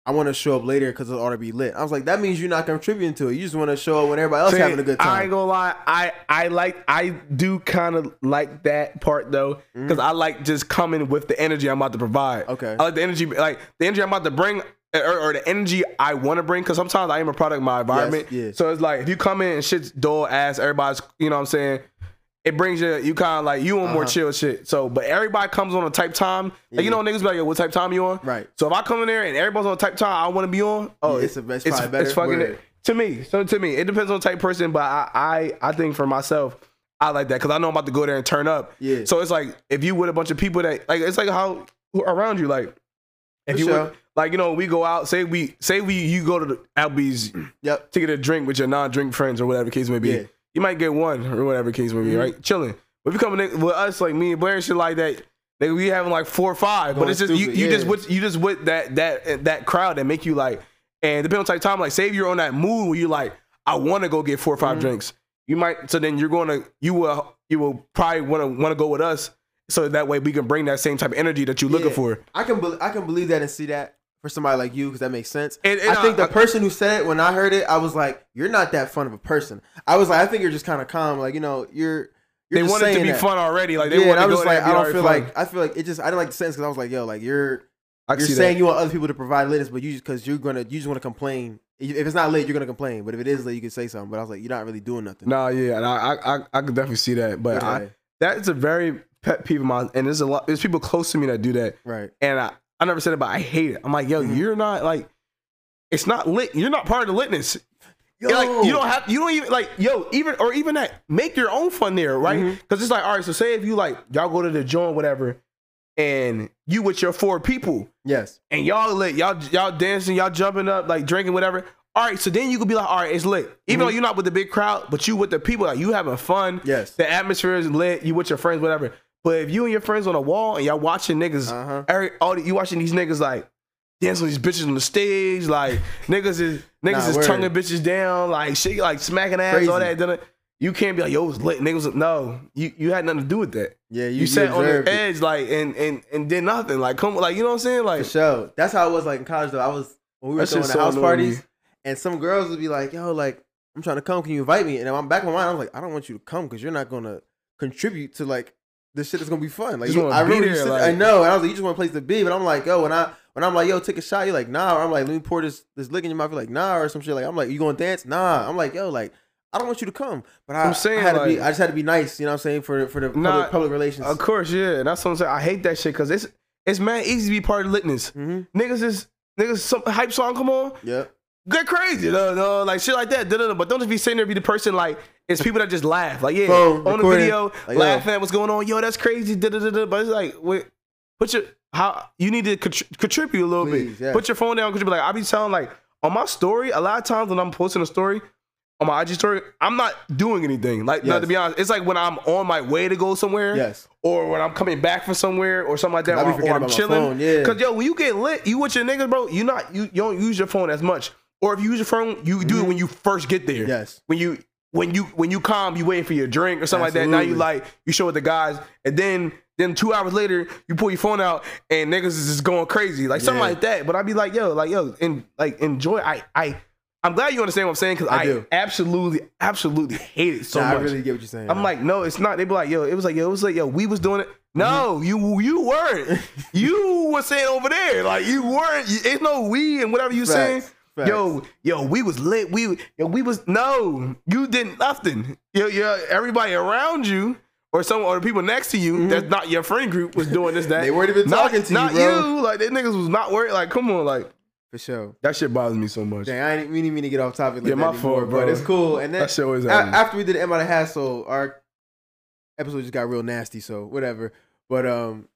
I want to show up later because it ought to be lit. I was like, that means you're not contributing to it. You just want to show up when everybody else See, having a good time. I ain't gonna lie. I I like I do kind of like that part though, because I like just coming with the energy I'm about to provide. Mm-hmm. Okay. I like the energy, like the energy I'm about to bring, or, or the energy I want to bring. Because sometimes I am a product of my environment. yeah. So it's like if you come in and shit's dull ass, everybody's, you know what I'm saying. It brings you you kind of like you on more Uh-huh. chill shit. So, but everybody comes on a type time. Like you know, niggas be like, Yo, what type time you on? Right. So if I come in there and everybody's on a type time I want to be on, oh, Yeah, it's a- it's probably better. fucking Word. to me. So to me, it depends on the type of person. But I I I think for myself. I like that because I know I'm about to go there and turn up. Yeah. So it's like if you with a bunch of people that like it's like how who around you like if For you sure. like you know we go out say we say we you go to the Applebee's Yep. to get a drink with your non-drink friends or whatever the case may be. Yeah. You might get one or whatever case may be, Mhm. right? Chilling. But if you coming in with us like me and Blair and shit like that, we having like four or five. but it's just you, stupid, you just yeah. with you just with that that that crowd that make you like and depending on type of time, like say if you're on that mood where you like, I want to go get four or 5 Mhm. drinks. You might so then you're gonna you will you will probably wanna wanna go with us so that way we can bring that same type of energy that you're looking Yeah. for. I can be- I can believe that and see that for somebody like you because that makes sense. And, and I think the I- person who said it when I heard it, I was like, "You're not that fun of a person." I was like, "I think you're just kind of calm, like you know, you're." you're they just want it to be that. fun already. Like they yeah, want and I to was go just there like, I don't already feel fun. like I feel like it just I didn't like the sentence because I was like, "Yo, like you're I you're saying that. you want other people to provide litness, but you just because you're gonna you just want to complain. If it's not lit, you're gonna complain. But if it is lit, you can say something. But I was like, you're not really doing nothing. Nah, yeah, and I I I, I could definitely see that. But I, that's a very pet peeve of mine, and there's a lot. There's people close to me that do that, right. and I I never said it, but I hate it. I'm like, yo, Mhm. you're not like, it's not lit. You're not part of the litness. Yo, Like you don't have, you don't even like, yo, even or even that, make your own fun there, right? Because it's like, all right, so say if you like y'all go to the joint, whatever, and you with your four people, Yes. and y'all lit, y'all y'all dancing, y'all jumping up, like drinking, whatever. All right, so then you could be like, all right, it's lit. Even Mhm. though you're not with the big crowd, but you with the people, like you having fun. Yes. The atmosphere is lit. You with your friends, whatever. But if you and your friends on a wall and y'all watching niggas, Uh huh. every, all the, you watching these niggas like dancing with these bitches on the stage, like niggas is niggas Nah, is word. tonguing bitches down, like shit, like smacking ass, all that. Then you can't be like, yo, it was lit. Niggas, no, you you had nothing to do with that. Yeah. You, You, sat on the edge, like and and and did nothing. Like come, like you know what I'm saying, like. For sure. That's how it was like in college though. I was when we were throwing the so house annoying parties and some girls would be like, yo, like, I'm trying to come, can you invite me? And I'm back in my mind, I'm like, I don't want you to come because you're not gonna contribute to like this shit is gonna be fun. Like you, I be remember there, said, like- I know, and I was like, you just want a place to be, but I'm like, yo, when I when I'm like, yo, take a shot, you're like, nah, or I'm like, let me pour this this lick in your mouth, you're like, nah, or some shit. Like I'm like, you gonna dance? Nah. I'm like, yo, like, I don't want you to come. But I, I'm saying, I had to be I just had to be nice, you know what I'm saying, for for the Nah, public, public relations. Of course, yeah. And that's what I'm saying. I hate that shit because it's it's man easy to be part of litness. Mm-hmm. Niggas is niggas some hype song come on, yeah, get crazy, no, no, like shit like that. da-da-da. But don't just be sitting there be the person like it's people that just laugh, like yeah, on the video, like, laughing at what's going on. Yo, that's crazy. da-da-da-da. But it's like, wait, put your how you need to contri- contribute a little Please, bit. yeah. Put your phone down. Contribute. Like I be telling like on my story. A lot of times when I'm posting a story. On my IG story, I'm not doing anything. Like, no, Yes. to be honest, it's like when I'm on my way to go somewhere, Yes. or when I'm coming back from somewhere or something like that, or, or, I'm chilling. yeah. Cause yo, when you get lit, you with your niggas, bro, you not you, you don't use your phone as much. Or if you use your phone, you do it when you first get there. Mm-hmm. Yes. When you when you when you come, you waiting for your drink or something like that. Now you like you show it the guys, and then then two hours later you pull your phone out and niggas is just going crazy, like something Yeah. like that. But I'd be like, yo, like yo, and like enjoy. I I I'm glad you understand what I'm saying because I I, do. absolutely absolutely hate it so Nah, much. I really get what you're saying. I'm like, no, it's not. They be like, yo, it was like, yo, it was like, yo, we was doing it. No, mm-hmm. you you weren't. you were saying over there, like you weren't. It's no we and whatever you saying. Facts. Yo, yo, we was lit. We yo, we was no, you did nothing. Yo, yo, everybody around you or some or the people next to you that's not your friend group was doing this that. Mm-hmm. They weren't even not, talking to you, not bro. Like they niggas was not worried. Like, come on, like for sure. that shit bothers me so much. Dang, I didn't, we didn't mean to get off topic like Yeah, that my anymore, fault, but bro. it's cool. And then That shit always a- after we did Emma the Hassle, our episode just got real nasty, so whatever. But um,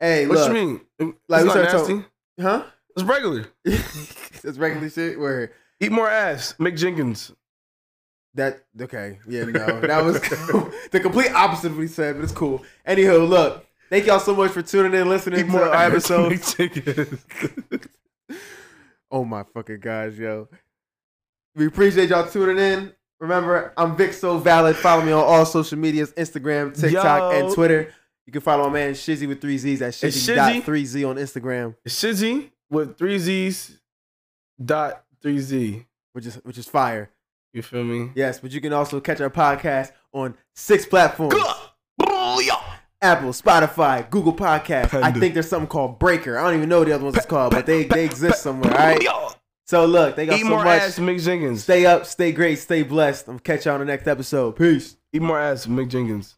hey, What look, you mean? It's Like, we started nasty. talking- huh? It's regular. It's regular shit. Where Eat more ass. Mick Jenkins. that okay? Yeah, no, that was the complete opposite of what he said, but it's cool. Anywho, look, thank y'all so much for tuning in, listening Eat to more our episode. Mick Jenkins. Oh my fucking gosh, yo. We appreciate y'all tuning in. Remember, I'm Vic So Valid. Follow me on all social medias, Instagram, TikTok, Yo. and Twitter. You can follow my man Shizzy with three Z's at It's Shizzy Shizzy. three Z on Instagram, Shizzy with three Z's dot three Z. which is which is fire. You feel me? Yes, but you can also catch our podcast on six platforms: Apple, Spotify, Google Podcast. I think there's something called Breaker. I don't even know what the other ones it's called, but they they exist somewhere. All right. So look, they got Eat so more much. ass, Mick Jenkins. Stay up, stay great, stay blessed. I'm catch y'all on the next episode. Peace. eat more ass, Mick Jenkins.